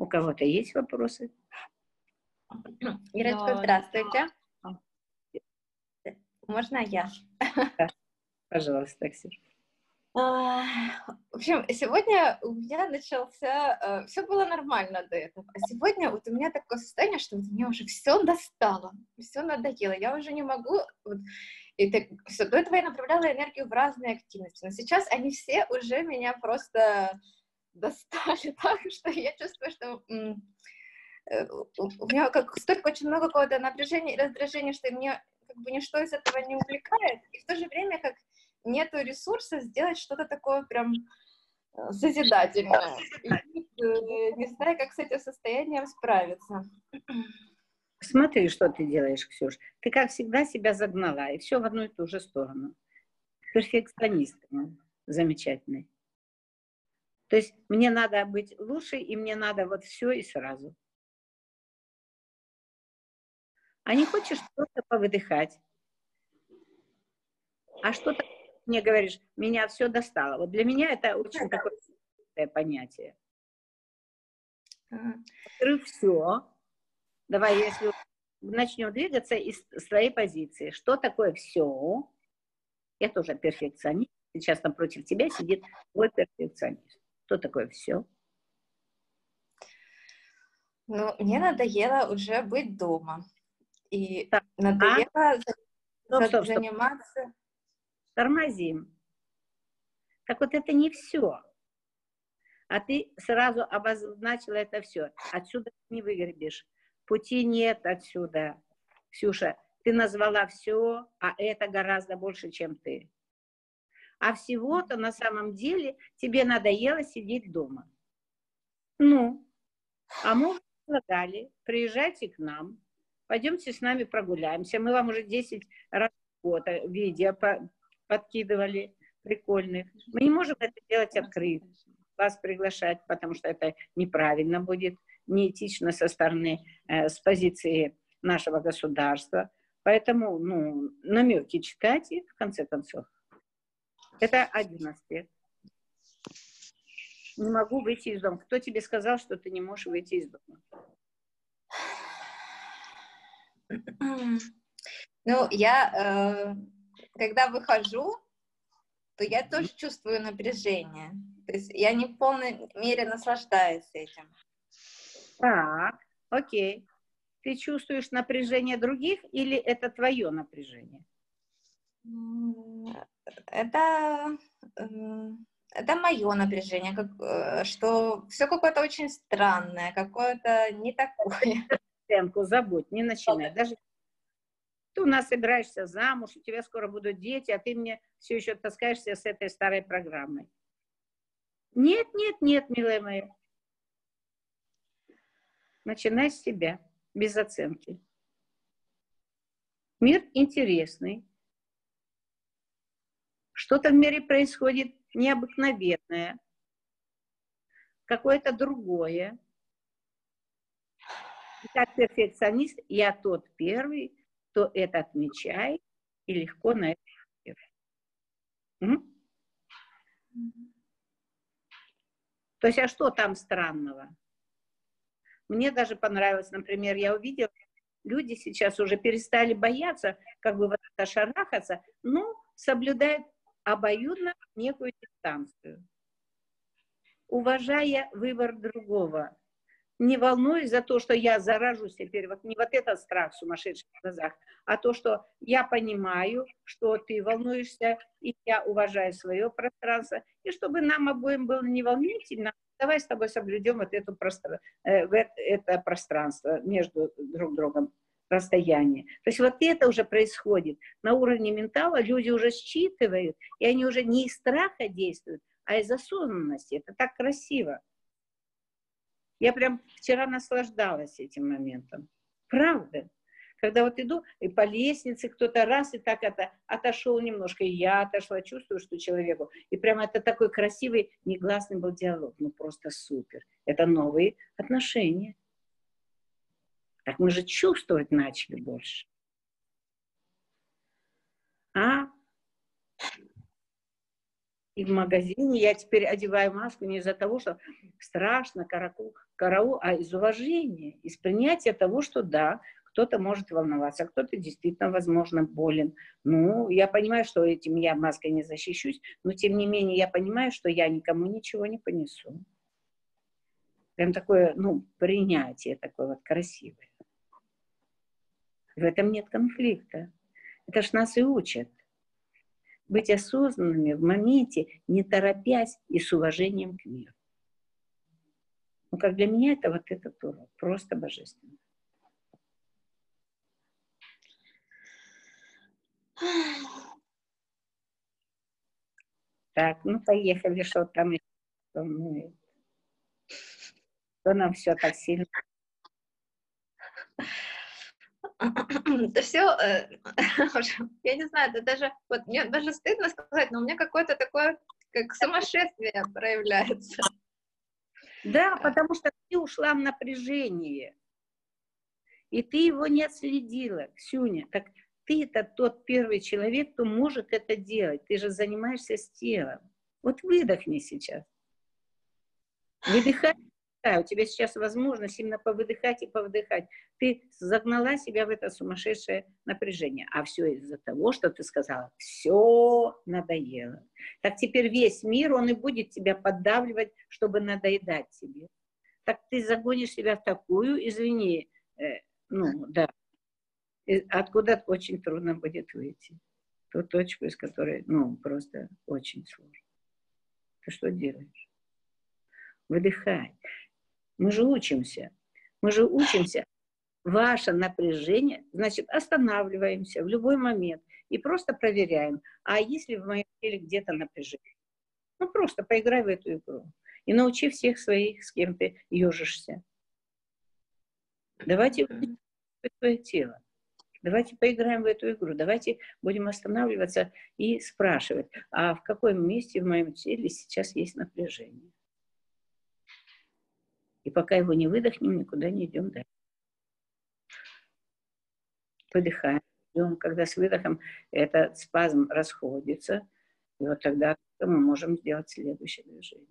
У кого-то есть вопросы? Ирочка, здравствуйте. Можно я? Пожалуйста, Ксюша. А, в общем, сегодня у меня начался, э, все было нормально до этого, а сегодня вот у меня такое состояние, что вот мне уже все достало, все надоело, я уже не могу, вот, и так, все, до этого я направляла энергию в разные активности, но сейчас они все уже меня просто достали так, что я чувствую, что э, у меня как столько очень много какого-то напряжения и раздражения, что мне как бы ничто из этого не увлекает, и в то же время как нету ресурса сделать что-то такое прям э, созидательное. И, э, не знаю, как с этим состоянием справиться. Смотри, что ты делаешь, Ксюш. Ты, как всегда, себя загнала, и все в одну и ту же сторону. Перфекционист замечательный. То есть мне надо быть лучше, и мне надо вот все и сразу. А не хочешь просто повыдыхать? А что-то мне говоришь, меня все достало. Вот для меня это очень такое понятие. Открыв все, давай, если начнем двигаться из своей позиции. Что такое все? Я тоже перфекционист. Сейчас напротив тебя сидит твой перфекционист. Что такое все? Ну, мне надоело уже быть дома. И так, надоело а? стоп, стоп, стоп. заниматься тормозим. Так вот это не все. А ты сразу обозначила это все. Отсюда не выгребешь. Пути нет отсюда. Ксюша, ты назвала все, а это гораздо больше, чем ты. А всего-то на самом деле тебе надоело сидеть дома. Ну, а мы предлагали, приезжайте к нам, пойдемте с нами прогуляемся. Мы вам уже 10 раз фото, видео подкидывали прикольных. Мы не можем это делать открыто, вас приглашать, потому что это неправильно будет, неэтично со стороны, э, с позиции нашего государства. Поэтому, ну, намеки читать и в конце концов. Это один аспект. Не могу выйти из дома. Кто тебе сказал, что ты не можешь выйти из дома? Ну, я э, когда выхожу, то я тоже чувствую напряжение. То есть я не в полной мере наслаждаюсь этим. Так, окей. Ты чувствуешь напряжение других или это твое напряжение? Это, это мое напряжение, как, э, что все какое-то очень странное, какое-то не такое. Оценку забудь, не начинай. Даже ты у нас собираешься замуж, у тебя скоро будут дети, а ты мне все еще таскаешься с этой старой программой. Нет, нет, нет, милая моя. Начинай с себя, без оценки. Мир интересный. Что-то в мире происходит необыкновенное, какое-то другое. Как перфекционист я тот первый, то это отмечай и легко на это реагируй. То есть, а что там странного? Мне даже понравилось, например, я увидела, люди сейчас уже перестали бояться, как бы вот это шарахаться, но соблюдают обоюдно некую дистанцию, уважая выбор другого не волнуюсь за то, что я заражусь теперь, вот не вот этот страх сумасшедший в глазах, а то, что я понимаю, что ты волнуешься, и я уважаю свое пространство, и чтобы нам обоим было не волнительно, давай с тобой соблюдем вот эту пространство, э, это пространство между друг другом, расстояние. То есть вот это уже происходит. На уровне ментала люди уже считывают, и они уже не из страха действуют, а из осознанности. Это так красиво. Я прям вчера наслаждалась этим моментом. Правда. Когда вот иду, и по лестнице кто-то раз, и так это отошел немножко, и я отошла, чувствую, что человеку. И прямо это такой красивый, негласный был диалог. Ну, просто супер. Это новые отношения. Так мы же чувствовать начали больше. А и в магазине я теперь одеваю маску не из-за того, что страшно, караку, караул, а из уважения, из принятия того, что да, кто-то может волноваться, кто-то действительно, возможно, болен. Ну, я понимаю, что этим я маской не защищусь, но тем не менее я понимаю, что я никому ничего не понесу. Прям такое, ну, принятие такое вот красивое. В этом нет конфликта. Это ж нас и учат. Быть осознанными в моменте, не торопясь и с уважением к миру. Ну, как для меня это вот это тоже просто божественно. Так, ну поехали, что там еще волнует. Что нам все так сильно это все, э, я не знаю, это даже, вот мне даже стыдно сказать, но у меня какое-то такое, как сумасшествие проявляется. Да, потому что ты ушла в напряжение, и ты его не отследила, Ксюня. Так ты это тот первый человек, кто может это делать. Ты же занимаешься с телом. Вот выдохни сейчас. Выдыхай у тебя сейчас возможность именно повыдыхать и повдыхать. Ты загнала себя в это сумасшедшее напряжение. А все из-за того, что ты сказала, все надоело. Так теперь весь мир, он и будет тебя поддавливать, чтобы надоедать тебе. Так ты загонишь себя в такую, извини, э, ну, да, откуда очень трудно будет выйти. Ту точку, из которой, ну, просто очень сложно. Ты что делаешь? Выдыхай. Мы же учимся. Мы же учимся. Ваше напряжение, значит, останавливаемся в любой момент и просто проверяем, а если в моем теле где-то напряжение? Ну, просто поиграй в эту игру и научи всех своих, с кем ты ежишься. Давайте свое тело. Давайте поиграем в эту игру. Давайте будем останавливаться и спрашивать, а в каком месте в моем теле сейчас есть напряжение? И пока его не выдохнем, никуда не идем дальше. Выдыхаем. Идем, когда с выдохом этот спазм расходится, и вот тогда мы можем сделать следующее движение.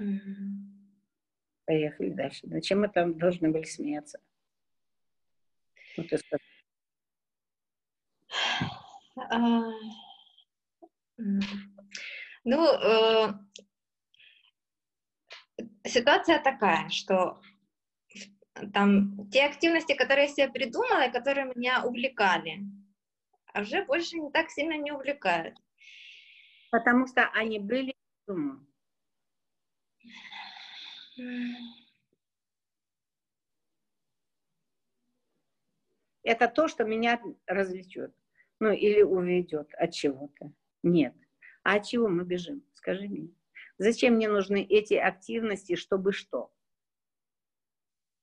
Mm-hmm. Поехали дальше. Зачем мы там должны были смеяться? Ну, ты а, ну, э, ситуация такая, что там те активности, которые я себе придумала, которые меня увлекали, а уже больше не так сильно не увлекают. Потому что они были это то, что меня развлечет. Ну, или уведет от чего-то. Нет. А от чего мы бежим? Скажи мне. Зачем мне нужны эти активности, чтобы что?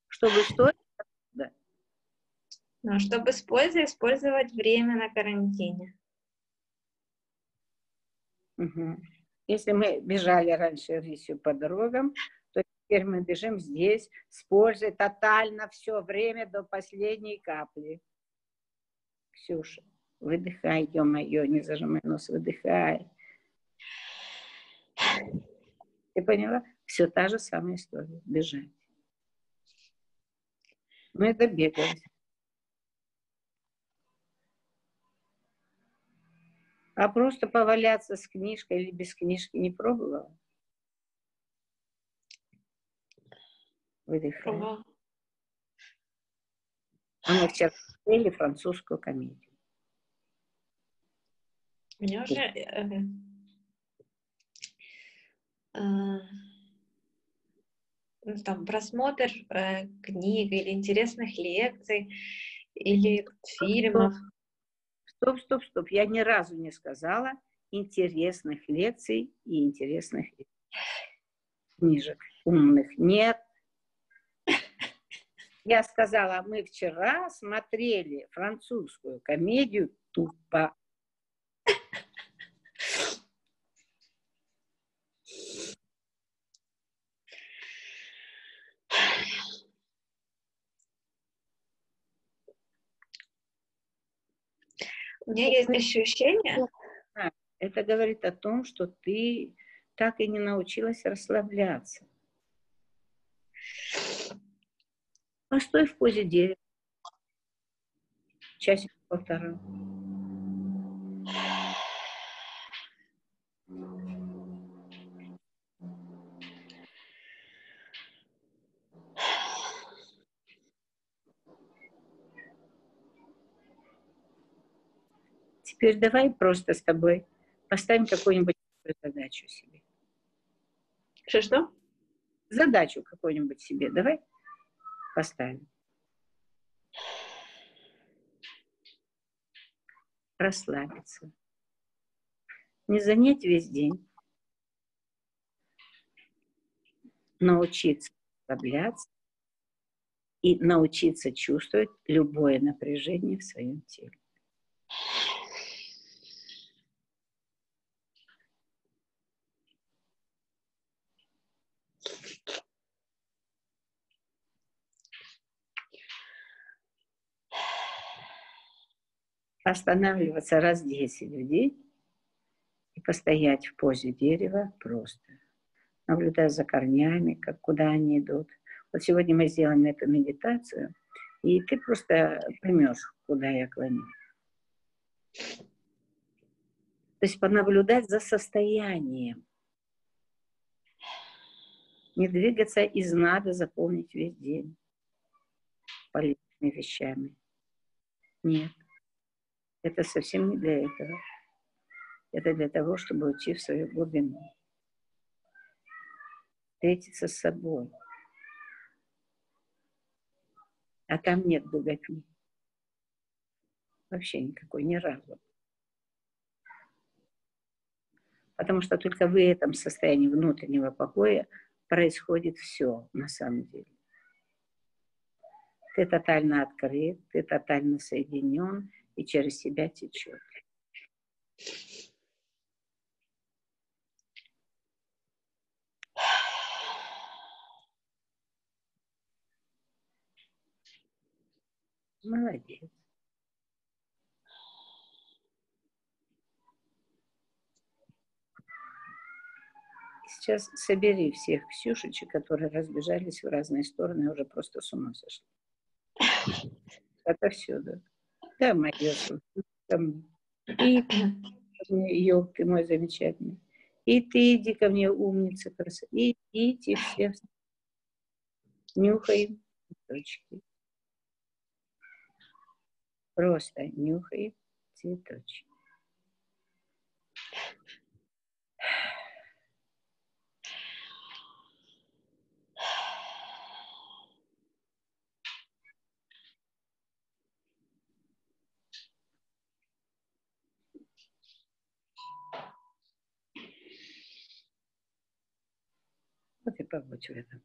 Чтобы что? Да. Ну, чтобы с пользой использовать время на карантине. Угу. Если мы бежали раньше рысью по дорогам, Теперь мы бежим здесь с пользой тотально все время до последней капли. Ксюша, выдыхай, ё-моё, не зажимай нос, выдыхай. Ты поняла? Все та же самая история. Бежать. Мы это бегали. А просто поваляться с книжкой или без книжки не пробовала? Выдыхаем. Ага. А мы вчера смотрели французскую комедию. У меня уже э, э, ну, там просмотр э, книг или интересных лекций или фильмов. Стоп, стоп, стоп. Я ни разу не сказала интересных лекций и интересных книжек умных. Нет, я сказала, мы вчера смотрели французскую комедию «Тупо». У меня есть ощущение. Это говорит о том, что ты так и не научилась расслабляться. Постой в позе дерева. Часик полтора. Теперь давай просто с тобой поставим какую-нибудь задачу себе. Что-что? Задачу какую-нибудь себе давай поставим. Расслабиться. Не занять весь день. Научиться расслабляться и научиться чувствовать любое напряжение в своем теле. Останавливаться раз 10 в день и постоять в позе дерева просто, наблюдая за корнями, как, куда они идут. Вот сегодня мы сделаем эту медитацию, и ты просто поймешь, куда я клоню. То есть понаблюдать за состоянием. Не двигаться из надо заполнить весь день политными вещами. Нет. Это совсем не для этого. Это для того, чтобы уйти в свою глубину. Встретиться с собой. А там нет богатни. Вообще никакой, ни разу. Потому что только в этом состоянии внутреннего покоя происходит все на самом деле. Ты тотально открыт, ты тотально соединен, и через себя течет. Молодец. Сейчас собери всех Ксюшечек, которые разбежались в разные стороны, уже просто с ума сошли. Это все, да. Там. И елк ты мой замечательный. И ты иди ко мне, умница краса. И идите все. Нюхаем цветочки. Просто нюхаем цветочки. Побудь в этом.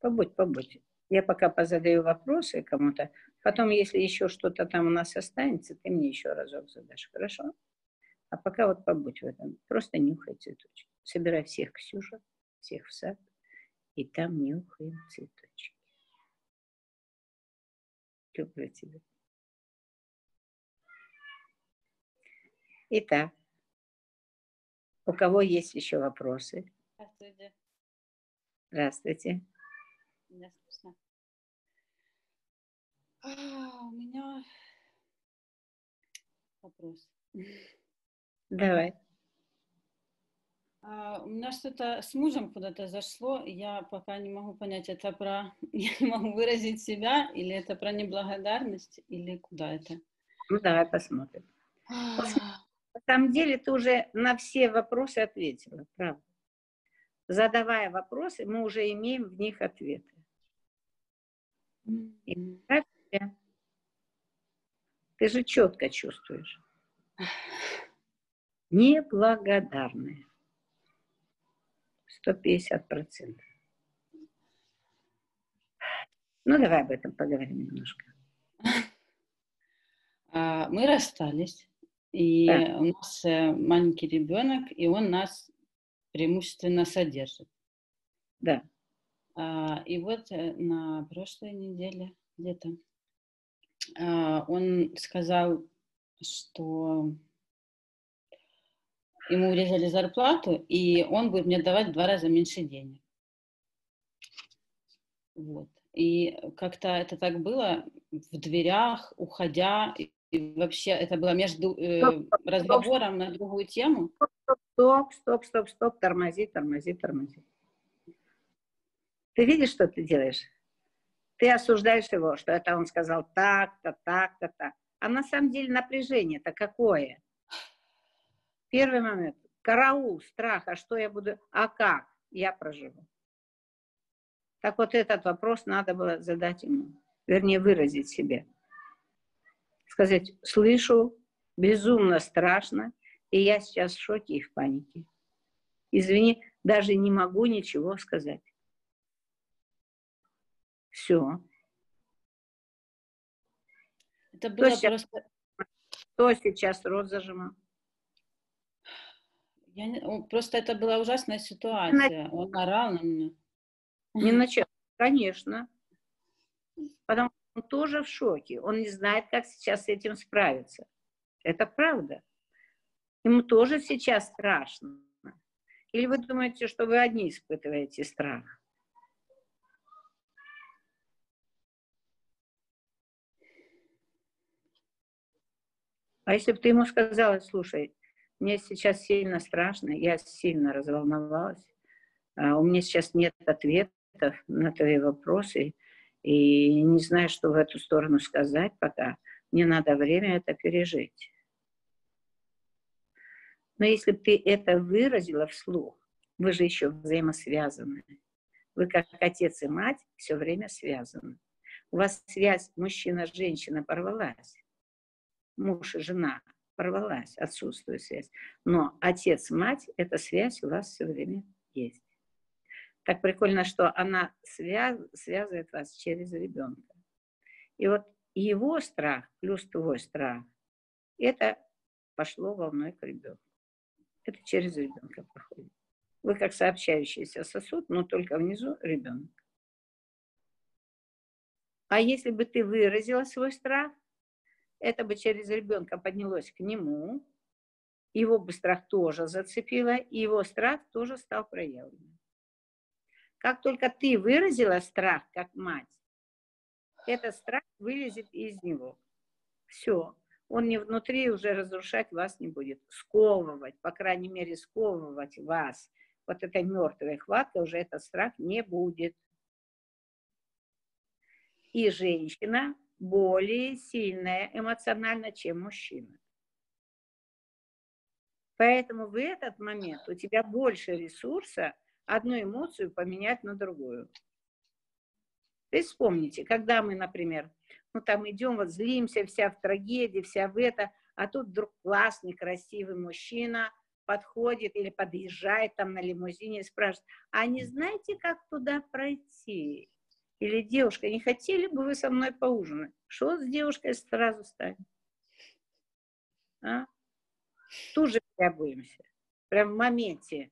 Побудь, побудь. Я пока позадаю вопросы кому-то. Потом, если еще что-то там у нас останется, ты мне еще разок задашь, хорошо? А пока вот побудь в этом. Просто нюхай цветочки. Собирай всех, Ксюша, всех в сад. И там нюхаем цветочки. Люблю тебя. Итак, у кого есть еще вопросы? Здравствуйте. Здравствуйте. Меня слышно. А, у меня вопрос. Давай. А, у меня что-то с мужем куда-то зашло, я пока не могу понять, это про... Я не могу выразить себя, или это про неблагодарность, или куда это? Ну, давай посмотрим. На самом деле ты уже на все вопросы ответила, правда. Задавая вопросы, мы уже имеем в них ответы. И ты же четко чувствуешь. Неблагодарная. 150 процентов. Ну, давай об этом поговорим немножко. А, мы расстались. И да. у нас э, маленький ребенок, и он нас преимущественно содержит. Да. А, и вот э, на прошлой неделе где-то а, он сказал, что ему урезали зарплату, и он будет мне давать в два раза меньше денег. Вот. И как-то это так было в дверях, уходя, вообще это было между э, разговором на другую тему. Стоп, стоп, стоп, стоп, тормози, тормози, тормози. Ты видишь, что ты делаешь? Ты осуждаешь его, что это он сказал так-то, так-то, так. А на самом деле напряжение-то какое? Первый момент. Караул, страх, а что я буду, а как я проживу? Так вот этот вопрос надо было задать ему, вернее выразить себе. Сказать, слышу, безумно страшно, и я сейчас в шоке и в панике. Извини, даже не могу ничего сказать. Все. Это было кто сейчас, просто... Кто сейчас рот зажимал? Я не, просто это была ужасная ситуация. Он орал на меня. Не начал. Конечно. Потому он тоже в шоке. Он не знает, как сейчас с этим справиться. Это правда. Ему тоже сейчас страшно. Или вы думаете, что вы одни испытываете страх? А если бы ты ему сказала, слушай, мне сейчас сильно страшно, я сильно разволновалась, а у меня сейчас нет ответов на твои вопросы, и не знаю, что в эту сторону сказать пока. Мне надо время это пережить. Но если ты это выразила вслух, вы же еще взаимосвязаны. Вы как отец и мать все время связаны. У вас связь мужчина-женщина порвалась муж и жена, порвалась, отсутствует связь. Но отец-мать, эта связь у вас все время есть. Так прикольно, что она связ, связывает вас через ребенка. И вот его страх плюс твой страх, это пошло волной к ребенку. Это через ребенка проходит. Вы как сообщающийся сосуд, но только внизу ребенок. А если бы ты выразила свой страх, это бы через ребенка поднялось к нему, его бы страх тоже зацепило, и его страх тоже стал проявленным. Как только ты выразила страх как мать, этот страх вылезет из него. Все. Он не внутри уже разрушать вас не будет. Сковывать, по крайней мере, сковывать вас. Вот этой мертвой хваткой уже этот страх не будет. И женщина более сильная эмоционально, чем мужчина. Поэтому в этот момент у тебя больше ресурса одну эмоцию поменять на другую. То есть вспомните, когда мы, например, ну там идем, вот злимся, вся в трагедии, вся в это, а тут вдруг классный, красивый мужчина подходит или подъезжает там на лимузине и спрашивает, а не знаете, как туда пройти? Или девушка, не хотели бы вы со мной поужинать? Что с девушкой сразу станет? А? Тут же требуемся. Прям в моменте.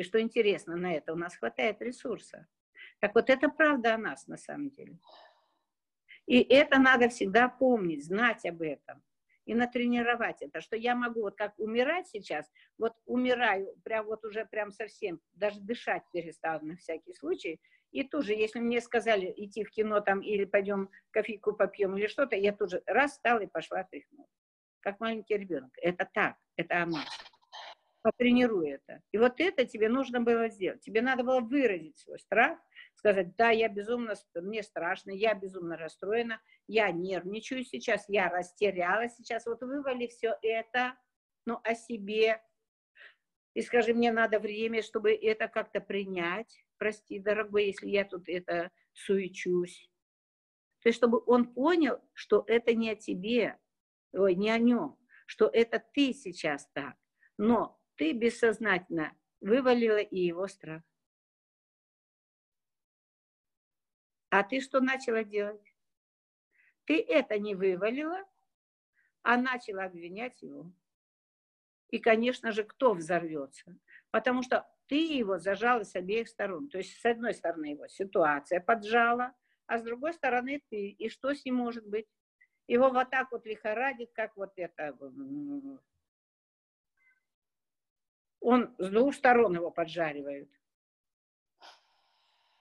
И что интересно, на это у нас хватает ресурса. Так вот, это правда о нас на самом деле. И это надо всегда помнить, знать об этом и натренировать это, что я могу вот как умирать сейчас, вот умираю, прям вот уже прям совсем, даже дышать перестал на всякий случай, и тоже, если мне сказали идти в кино там или пойдем кофейку попьем или что-то, я тоже раз встала и пошла тряхнула. Как маленький ребенок. Это так, это она. Потренируй это. И вот это тебе нужно было сделать. Тебе надо было выразить свой страх, сказать, да, я безумно, мне страшно, я безумно расстроена, я нервничаю сейчас, я растерялась сейчас. Вот вывали все это, ну, о себе. И скажи, мне надо время, чтобы это как-то принять прости, дорогой, если я тут это суечусь. То есть, чтобы он понял, что это не о тебе, ой, не о нем, что это ты сейчас так, но ты бессознательно вывалила и его страх. А ты что начала делать? Ты это не вывалила, а начала обвинять его. И, конечно же, кто взорвется? Потому что ты его зажала с обеих сторон. То есть с одной стороны его ситуация поджала, а с другой стороны ты. И что с ним может быть? Его вот так вот лихорадит, как вот это. Он с двух сторон его поджаривают.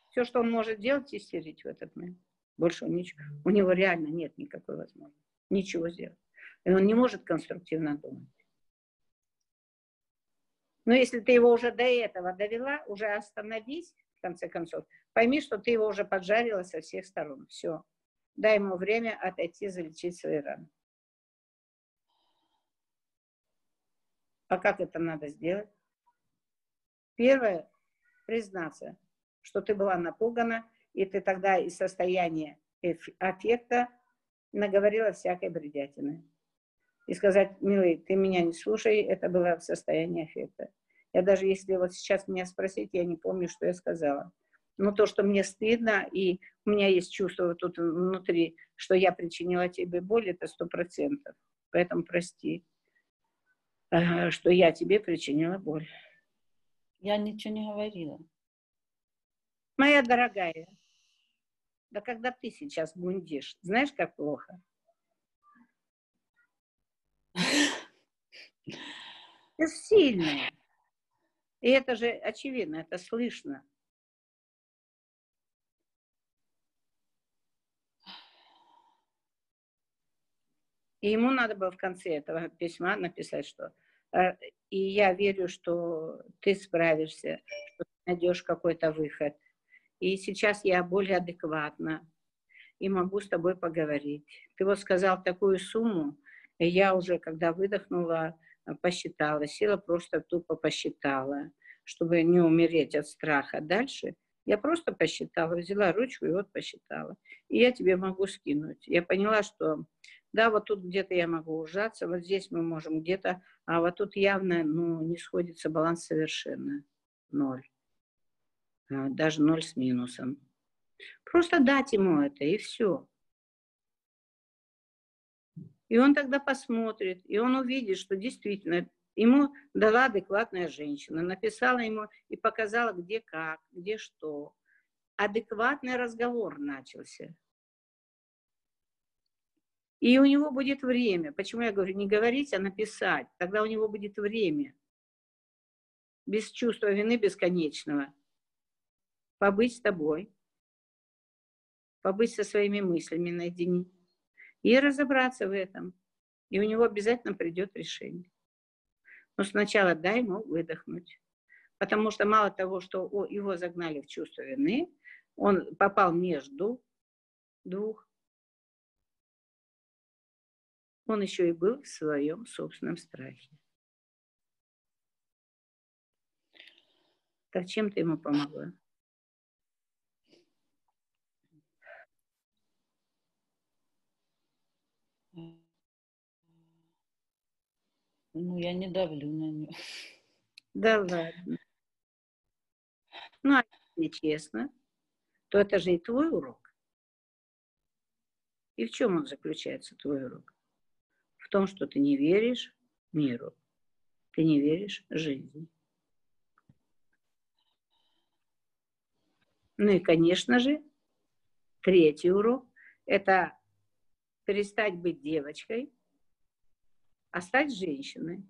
Все, что он может делать, истерить в этот момент. Больше он ничего. У него реально нет никакой возможности. Ничего сделать. И он не может конструктивно думать. Но если ты его уже до этого довела, уже остановись, в конце концов, пойми, что ты его уже поджарила со всех сторон. Все. Дай ему время отойти, залечить свои раны. А как это надо сделать? Первое, признаться, что ты была напугана, и ты тогда из состояния аффекта наговорила всякой бредятины. И сказать, милый, ты меня не слушай, это было в состоянии аффекта. Я даже если вот сейчас меня спросить, я не помню, что я сказала. Но то, что мне стыдно, и у меня есть чувство вот тут внутри, что я причинила тебе боль, это сто процентов. Поэтому прости, что я тебе причинила боль. Я ничего не говорила. Моя дорогая, да когда ты сейчас гундишь, знаешь, как плохо? Ты сильная. И это же очевидно, это слышно. И ему надо было в конце этого письма написать, что э, и я верю, что ты справишься, что ты найдешь какой-то выход. И сейчас я более адекватна и могу с тобой поговорить. Ты вот сказал такую сумму, и я уже, когда выдохнула, посчитала, села просто тупо посчитала, чтобы не умереть от страха. Дальше я просто посчитала, взяла ручку и вот посчитала. И я тебе могу скинуть. Я поняла, что да, вот тут где-то я могу ужаться, вот здесь мы можем где-то, а вот тут явно ну, не сходится баланс совершенно. Ноль. А, даже ноль с минусом. Просто дать ему это, и все. И он тогда посмотрит, и он увидит, что действительно ему дала адекватная женщина, написала ему и показала, где как, где что. Адекватный разговор начался. И у него будет время. Почему я говорю, не говорить, а написать. Тогда у него будет время. Без чувства вины бесконечного. Побыть с тобой. Побыть со своими мыслями наедине и разобраться в этом. И у него обязательно придет решение. Но сначала дай ему выдохнуть. Потому что мало того, что его загнали в чувство вины, он попал между двух. Он еще и был в своем собственном страхе. Так чем ты ему помогла? Ну, я не давлю на нее. Да ладно. Ну, а если честно, то это же и твой урок. И в чем он заключается, твой урок? В том, что ты не веришь миру, ты не веришь жизни. Ну и, конечно же, третий урок – это перестать быть девочкой, а стать женщиной.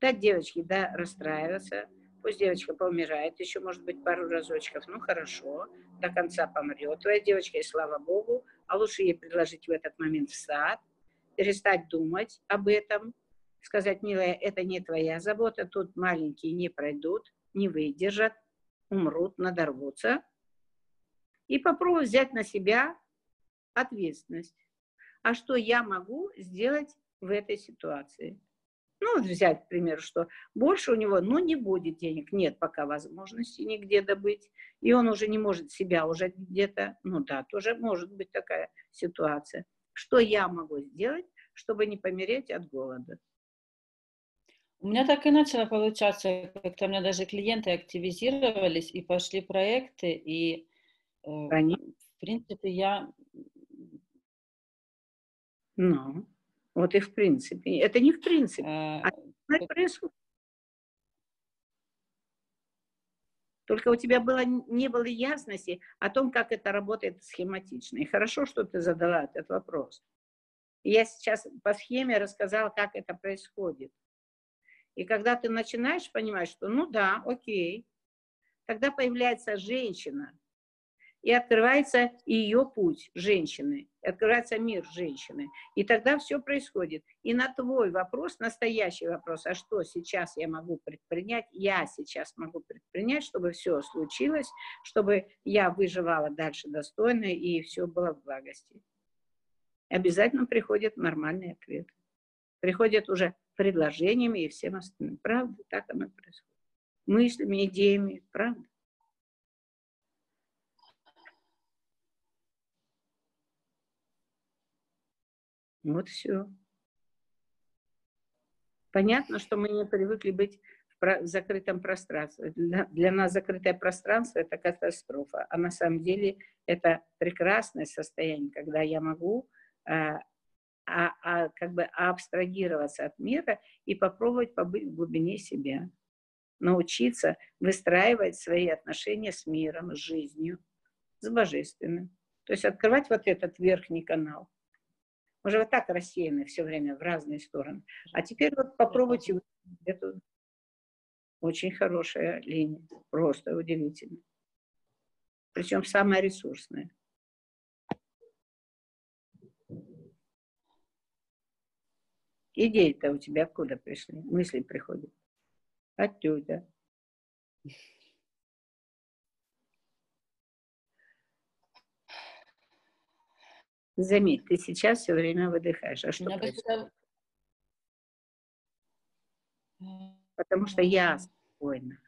Дать девочке, да, расстраиваться, пусть девочка поумирает, еще, может быть, пару разочков, ну, хорошо, до конца помрет твоя девочка, и слава Богу, а лучше ей предложить в этот момент в сад, перестать думать об этом, сказать, милая, это не твоя забота, тут маленькие не пройдут, не выдержат, умрут, надорвутся, и попробовать взять на себя ответственность а что я могу сделать в этой ситуации. Ну, вот взять, к примеру, что больше у него, ну, не будет денег, нет пока возможности нигде добыть, и он уже не может себя уже где-то, ну да, тоже может быть такая ситуация. Что я могу сделать, чтобы не помереть от голода? У меня так и начало получаться, как-то у меня даже клиенты активизировались и пошли проекты, и э, Они? в принципе я ну, вот и в принципе. Это не в принципе, а, а происходит. Только у тебя было, не было ясности о том, как это работает схематично. И хорошо, что ты задала этот вопрос. Я сейчас по схеме рассказала, как это происходит. И когда ты начинаешь понимать, что ну да, окей, тогда появляется женщина, и открывается ее путь женщины, открывается мир женщины. И тогда все происходит. И на твой вопрос, настоящий вопрос, а что сейчас я могу предпринять, я сейчас могу предпринять, чтобы все случилось, чтобы я выживала дальше достойно и все было в благости. Обязательно приходит нормальный ответ. Приходят уже предложениями и всем остальным. Правда, так оно происходит. Мыслями, идеями, правда. Вот все. Понятно, что мы не привыкли быть в закрытом пространстве. Для, для нас закрытое пространство – это катастрофа. А на самом деле это прекрасное состояние, когда я могу а, а, а, как бы абстрагироваться от мира и попробовать побыть в глубине себя. Научиться выстраивать свои отношения с миром, с жизнью, с божественным. То есть открывать вот этот верхний канал – мы же вот так рассеяны все время в разные стороны. А теперь вот попробуйте эту очень хорошая линия, просто удивительно. Причем самая ресурсная. Идеи-то у тебя откуда пришли? Мысли приходят. Оттуда. Заметь, ты сейчас все время выдыхаешь. А что происходит? Потому что я спокойна.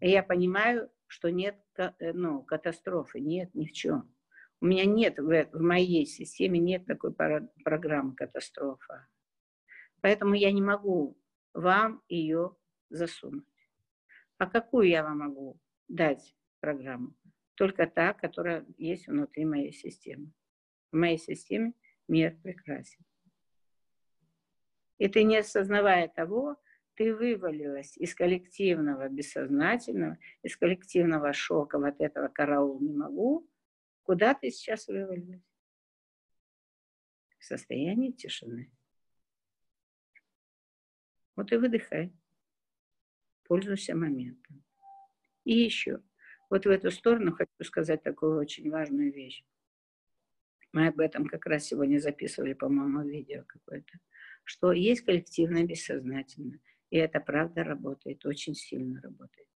И я понимаю, что нет э, ну, катастрофы, нет ни в чем. У меня нет в, в моей системе нет такой программы катастрофа. Поэтому я не могу вам ее засунуть. А какую я вам могу дать программу? Только та, которая есть внутри моей системы. В моей системе мир прекрасен. И ты, не осознавая того, ты вывалилась из коллективного бессознательного, из коллективного шока, вот этого караул не могу. Куда ты сейчас вывалилась? В состоянии тишины. Вот и выдыхай. Пользуйся моментом. И еще. Вот в эту сторону хочу сказать такую очень важную вещь. Мы об этом как раз сегодня записывали, по-моему, видео какое-то. Что есть коллективное бессознательное. И это правда работает, очень сильно работает.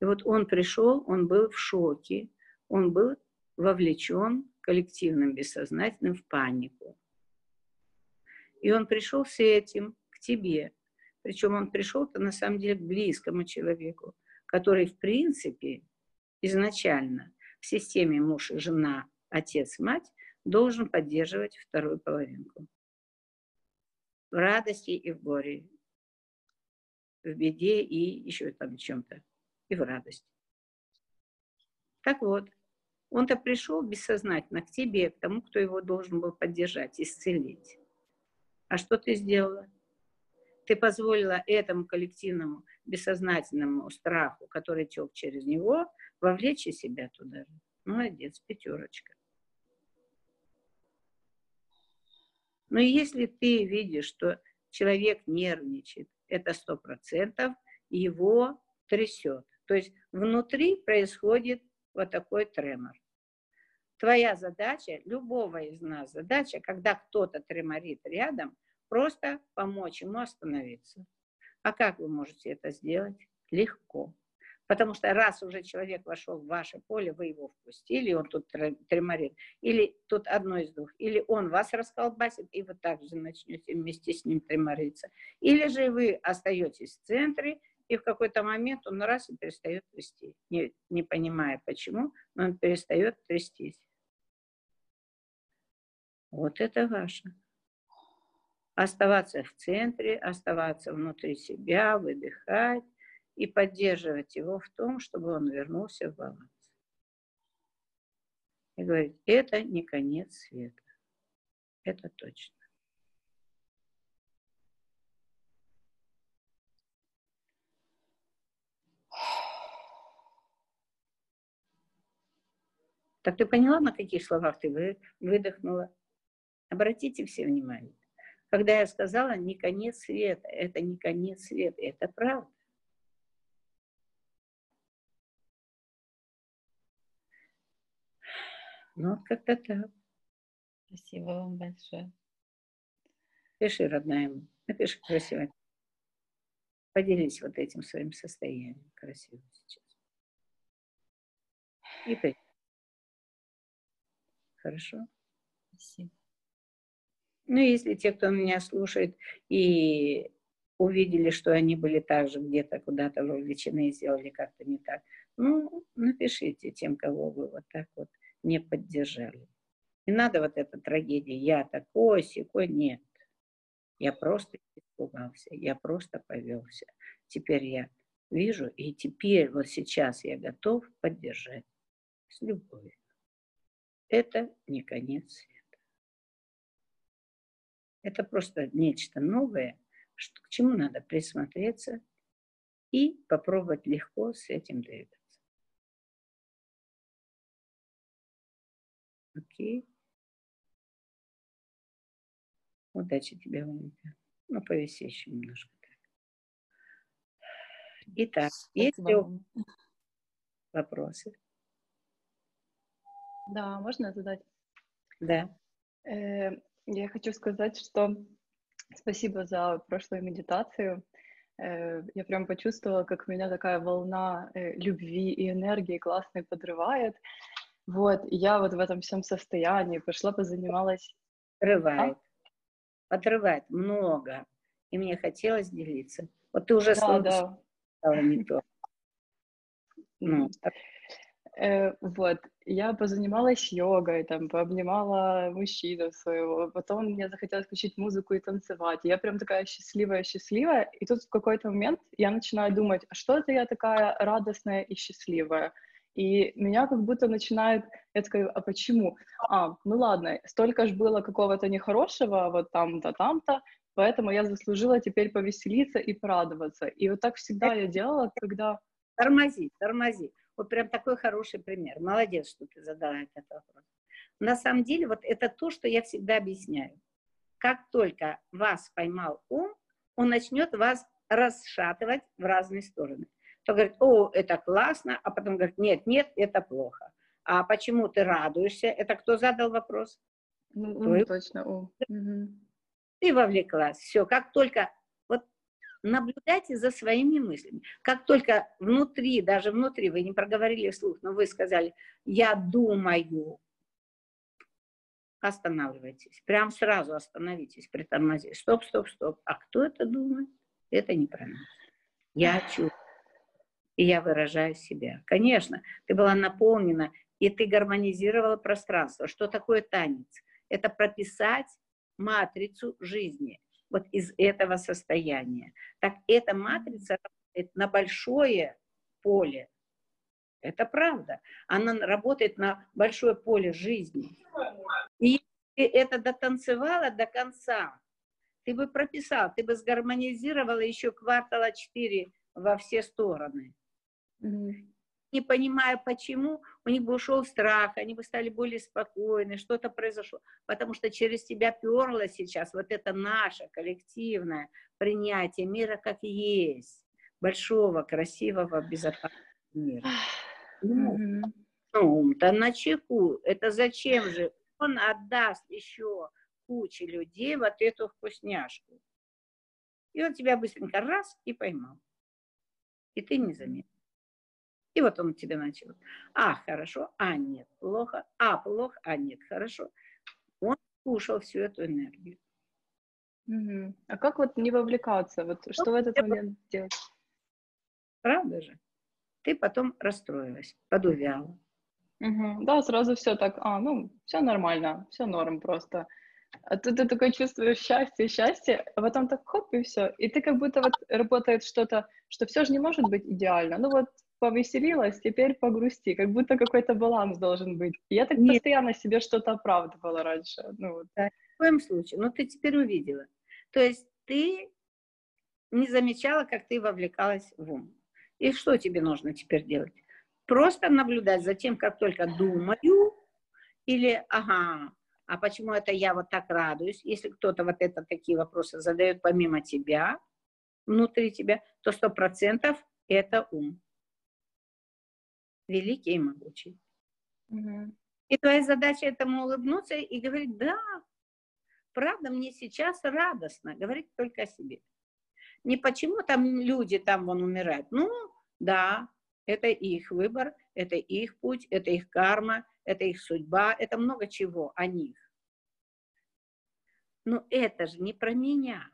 И вот он пришел, он был в шоке, он был вовлечен коллективным бессознательным в панику. И он пришел с этим к тебе. Причем он пришел-то на самом деле к близкому человеку, который в принципе изначально в системе муж жена, отец, мать должен поддерживать вторую половинку. В радости и в горе, в беде и еще там чем-то, и в радости. Так вот, он-то пришел бессознательно к тебе, к тому, кто его должен был поддержать, исцелить. А что ты сделала? Ты позволила этому коллективному бессознательному страху, который тек через него, вовлечь и себя туда. Молодец, пятерочка. Но если ты видишь, что человек нервничает, это сто процентов его трясет. То есть внутри происходит вот такой тремор. Твоя задача, любого из нас задача, когда кто-то треморит рядом, просто помочь ему остановиться. А как вы можете это сделать? Легко. Потому что раз уже человек вошел в ваше поле, вы его впустили, он тут треморит. Или тут одно из двух. Или он вас расколбасит, и вы также начнете вместе с ним тремориться. Или же вы остаетесь в центре, и в какой-то момент он раз и перестает трясти. Не, не понимая почему, но он перестает трястись. Вот это ваше оставаться в центре, оставаться внутри себя, выдыхать и поддерживать его в том, чтобы он вернулся в баланс. И говорит, это не конец света. Это точно. Так ты поняла, на каких словах ты выдохнула? Обратите все внимание. Когда я сказала не конец света, это не конец света, это правда. Ну, вот как-то так. Спасибо вам большое. Пиши, родная, напиши красиво. Поделись вот этим своим состоянием красиво сейчас. И ты. Хорошо? Спасибо. Ну, если те, кто меня слушает и увидели, что они были также где-то куда-то вовлечены и сделали как-то не так, ну, напишите тем, кого вы вот так вот не поддержали. Не надо вот эта трагедия, я такой, секой, нет. Я просто испугался, я просто повелся. Теперь я вижу, и теперь вот сейчас я готов поддержать с любовью. Это не конец. Это просто нечто новое, что, к чему надо присмотреться и попробовать легко с этим двигаться. Окей. Удачи тебе, Ванька. Ну, повиси еще немножко. Итак, есть ли вопросы? Да, можно задать? Да. Э, я хочу сказать, что спасибо за прошлую медитацию. Э, я прям почувствовала, как меня такая волна э, любви и энергии классной подрывает. Вот, я вот в этом всем состоянии пошла, позанималась. Отрывает. А? Отрывает много. И мне хотелось делиться. Вот ты уже да, да. стала не то. Ну, э, вот, я позанималась йогой, там, пообнимала мужчину своего, потом мне захотелось включить музыку и танцевать. Я прям такая счастливая-счастливая, и тут в какой-то момент я начинаю думать, а что это я такая радостная и счастливая? И меня как будто начинает, я такая, а почему? А, ну ладно, столько ж было какого-то нехорошего, вот там-то, там-то, поэтому я заслужила теперь повеселиться и порадоваться. И вот так всегда я делала, когда... Тормози, тормози. Вот прям такой хороший пример. Молодец, что ты задала этот вопрос. На самом деле, вот это то, что я всегда объясняю. Как только вас поймал ум, он начнет вас расшатывать в разные стороны то говорит, о, это классно, а потом говорит, нет, нет, это плохо. А почему ты радуешься? Это кто задал вопрос? Ну, Твой... точно, о. Ты вовлеклась. Все, как только наблюдайте за своими мыслями. Как только внутри, даже внутри, вы не проговорили вслух, но вы сказали, я думаю, останавливайтесь. Прям сразу остановитесь, притормозите. Стоп, стоп, стоп. А кто это думает? Это не про нас. Я чувствую и я выражаю себя. Конечно, ты была наполнена, и ты гармонизировала пространство. Что такое танец? Это прописать матрицу жизни вот из этого состояния. Так эта матрица работает на большое поле. Это правда. Она работает на большое поле жизни. И ты это дотанцевала до конца, ты бы прописал, ты бы сгармонизировала еще квартала 4 во все стороны. Не понимая почему, у них бы ушел страх, они бы стали более спокойны, что-то произошло. Потому что через тебя перло сейчас вот это наше коллективное принятие мира как есть. Большого, красивого, безопасного мира. Ну, ум-то на чеку. Это зачем же? Он отдаст еще куче людей вот эту вкусняшку. И он тебя быстренько раз и поймал. И ты не заметил. И вот он тебе начал. А, хорошо, а, нет, плохо, а, плохо, а, нет, хорошо. Он кушал всю эту энергию. Угу. А как вот не вовлекаться? Вот что в этот момент делать? Правда же? Ты потом расстроилась, подувяла. Угу. Да, сразу все так, а, ну, все нормально, все норм просто. А тут ты такой чувствуешь счастье, счастье, а потом так хоп, и все. И ты как будто вот работает что-то, что все же не может быть идеально. Ну вот повеселилась, теперь погрусти, как будто какой-то баланс должен быть. Я так Нет. постоянно себе что-то оправдывала раньше. Ну, вот. да, в коем случае, но ты теперь увидела. То есть ты не замечала, как ты вовлекалась в ум. И что тебе нужно теперь делать? Просто наблюдать за тем, как только думаю, или, ага, а почему это я вот так радуюсь? Если кто-то вот это такие вопросы задает помимо тебя, внутри тебя, то сто процентов это ум. Великий и могучий. Угу. И твоя задача этому улыбнуться и говорить, да, правда, мне сейчас радостно, говорить только о себе. Не почему там люди там вон умирают. Ну, да, это их выбор, это их путь, это их карма, это их судьба, это много чего о них. Но это же не про меня.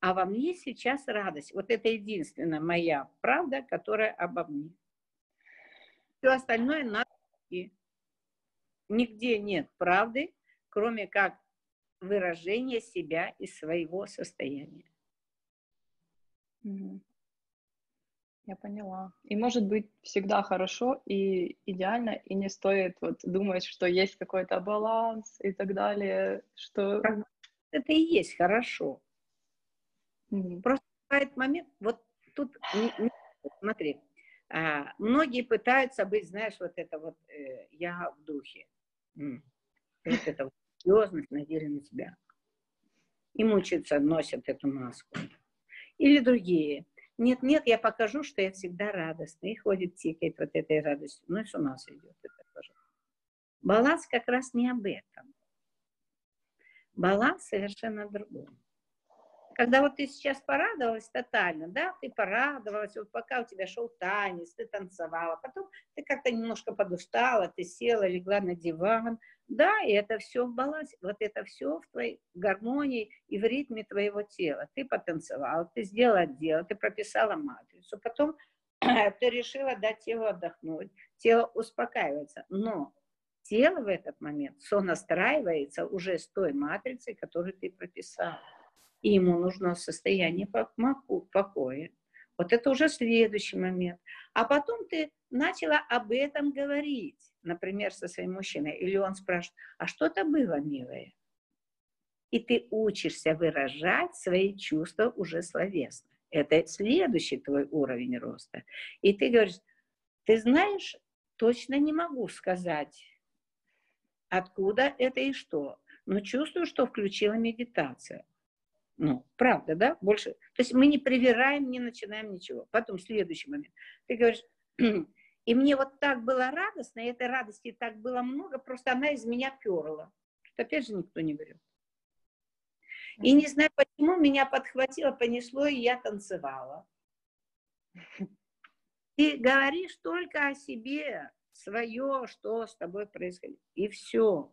А во мне сейчас радость. Вот это единственная моя правда, которая обо мне. Все остальное надо. Нигде нет правды, кроме как выражения себя и своего состояния. Я поняла. И может быть всегда хорошо и идеально, и не стоит вот думать, что есть какой-то баланс и так далее, что... Это и есть хорошо. Mm-hmm. Просто бывает момент, вот тут, смотри, многие пытаются быть, знаешь, вот это вот, э, я в духе. Вот это вот серьезность надели на себя. И мучаются, носят эту маску. Или другие. Нет, нет, я покажу, что я всегда радостный. И ходит, тикает вот этой радостью. Ну и с ума сойдет это тоже. Баланс как раз не об этом. Баланс совершенно другой. Когда вот ты сейчас порадовалась тотально, да, ты порадовалась, вот пока у тебя шел танец, ты танцевала, потом ты как-то немножко подустала, ты села, легла на диван, да, и это все в балансе, вот это все в твоей гармонии и в ритме твоего тела. Ты потанцевала, ты сделала дело, ты прописала матрицу, потом ты решила дать телу отдохнуть, тело успокаивается, но тело в этот момент сонастраивается уже с той матрицей, которую ты прописала. И ему нужно состояние покоя. Вот это уже следующий момент. А потом ты начала об этом говорить, например, со своим мужчиной. Или он спрашивает, а что-то было, милая? И ты учишься выражать свои чувства уже словесно. Это следующий твой уровень роста. И ты говоришь, ты знаешь, точно не могу сказать, откуда это и что. Но чувствую, что включила медитация. Ну, правда, да? Больше. То есть мы не привираем, не начинаем ничего. Потом следующий момент. Ты говоришь, и мне вот так было радостно, и этой радости так было много, просто она из меня перла. Что опять же никто не говорил. И не знаю почему, меня подхватило, понесло, и я танцевала. Ты говоришь только о себе, свое, что с тобой происходит. И все.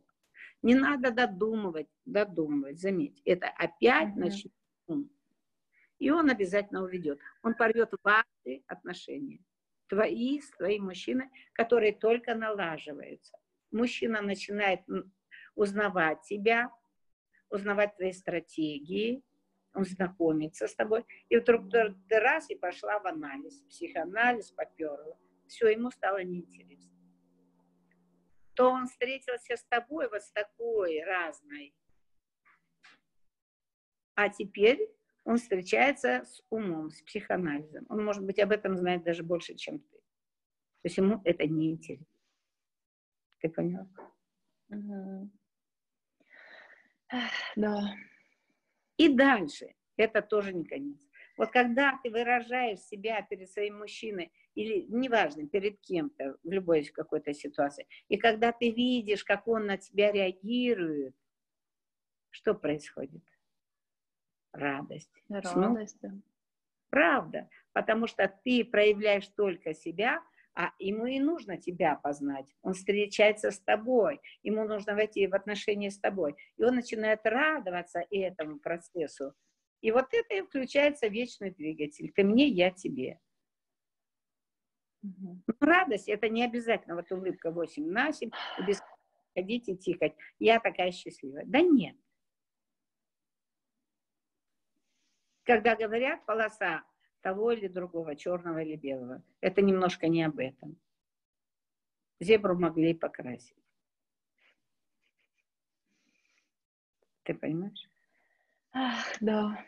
Не надо додумывать, додумывать, заметь. Это опять mm-hmm. начнет И он обязательно уведет. Он порвет ваши отношения. Твои с твоим мужчиной, которые только налаживаются. Мужчина начинает узнавать тебя, узнавать твои стратегии, он знакомится с тобой, и вдруг ты раз и пошла в анализ, психоанализ поперла. Все, ему стало неинтересно то он встретился с тобой вот с такой разной. А теперь он встречается с умом, с психоанализом. Он, может быть, об этом знает даже больше, чем ты. То есть ему это не интересно. Ты поняла? Угу. Да. И дальше. Это тоже не конец. Вот когда ты выражаешь себя перед своим мужчиной, или неважно, перед кем-то в любой какой-то ситуации, и когда ты видишь, как он на тебя реагирует, что происходит? Радость. Радость, да. Правда, потому что ты проявляешь только себя, а ему и нужно тебя познать. Он встречается с тобой, ему нужно войти в отношения с тобой. И он начинает радоваться этому процессу, и вот это и включается вечный двигатель. Ты мне, я тебе. Угу. Радость это не обязательно вот улыбка 8 на 7, без ходить и тикать. Я такая счастливая. Да нет. Когда говорят полоса того или другого, черного или белого, это немножко не об этом. Зебру могли покрасить. Ты понимаешь? Ах, да.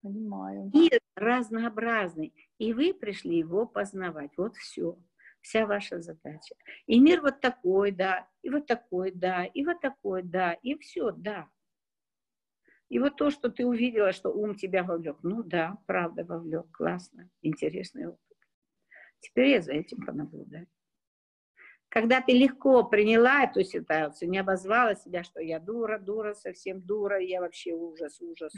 Понимаю. Мир разнообразный, и вы пришли его познавать. Вот все, вся ваша задача. И мир вот такой, да, и вот такой, да, и вот такой, да, и все, да. И вот то, что ты увидела, что ум тебя вовлек, ну да, правда вовлек, классно, интересный опыт. Теперь я за этим понаблюдаю. Когда ты легко приняла эту ситуацию, не обозвала себя, что я дура, дура, совсем дура, я вообще ужас, ужас.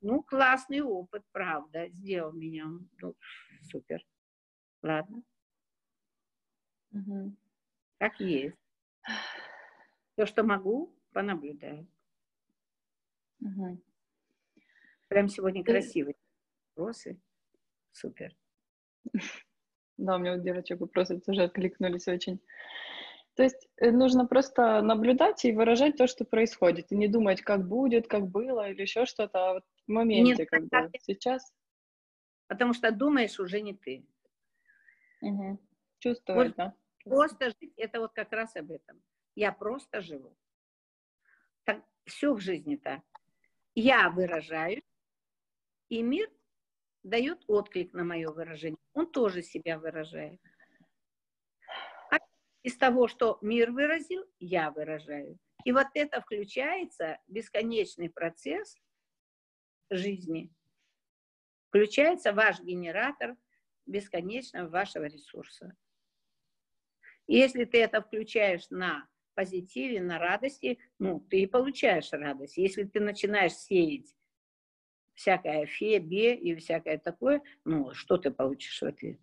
Ну, классный опыт, правда, сделал меня. Ну, супер. Ладно. Угу. Так есть. Все, что могу, понаблюдаю. Угу. Прям сегодня красивые вопросы. Супер. Да, у меня у девочек вопросы тоже откликнулись очень. То есть э, нужно просто наблюдать и выражать то, что происходит, и не думать, как будет, как было, или еще что-то, а вот в моменте, Нет, как бы, сейчас. Потому что думаешь уже не ты. Угу. Чувствовать, вот да. Просто жить, это вот как раз об этом. Я просто живу. Так, все в жизни так. Я выражаю, и мир дает отклик на мое выражение. Он тоже себя выражает. А из того, что мир выразил, я выражаю. И вот это включается бесконечный процесс жизни. Включается ваш генератор бесконечного вашего ресурса. И если ты это включаешь на позитиве, на радости, ну, ты и получаешь радость. Если ты начинаешь сеять всякое фебе и всякое такое, ну, что ты получишь в ответ?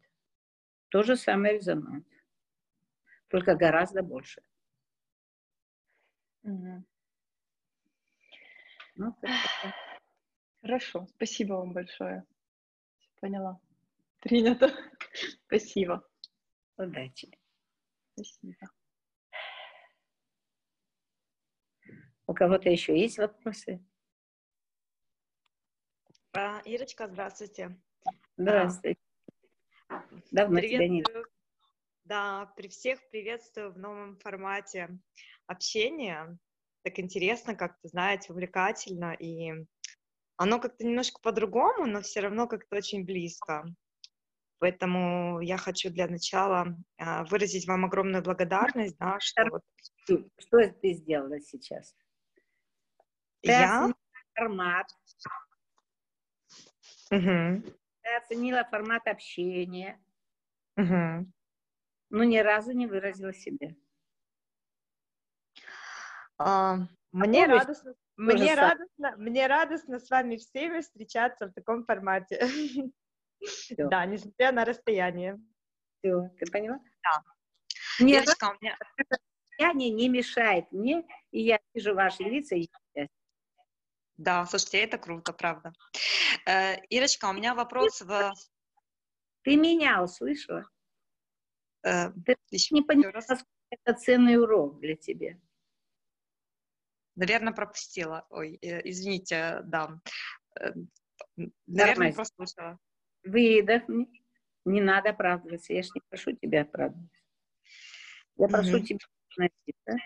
То же самое резонанс, только гораздо больше. Угу. Ну, Хорошо, спасибо вам большое. Поняла. Принято. Спасибо. Удачи. Спасибо. У кого-то еще есть вопросы? А, Ирочка, здравствуйте. Здравствуйте. Давно тебя нет. Да, при всех приветствую в новом формате общения. Так интересно, как-то, знаете, увлекательно, и оно как-то немножко по-другому, но все равно как-то очень близко. Поэтому я хочу для начала а, выразить вам огромную благодарность, да, что вот... Что ты сделала сейчас? Я? формат, Угу. Я оценила формат общения. Угу. Но ни разу не выразила себя. А, мне радостно, мне радостно, мне радостно с вами всеми встречаться в таком формате. Все. Да, несмотря на расстояние. Все, ты поняла? Да. Мне Девочка, у меня... расстояние не мешает мне, и я вижу ваши лица и да, слушайте, это круто, правда. Э, Ирочка, у меня вопрос в... Ты меня услышала? Э, Ты не поняла, насколько это ценный урок для тебя. Наверное, пропустила. Ой, э, извините, да. Наверное, прослушала. Выдохни. Не надо оправдываться. Я же не прошу тебя оправдываться. Я прошу mm-hmm. тебя относиться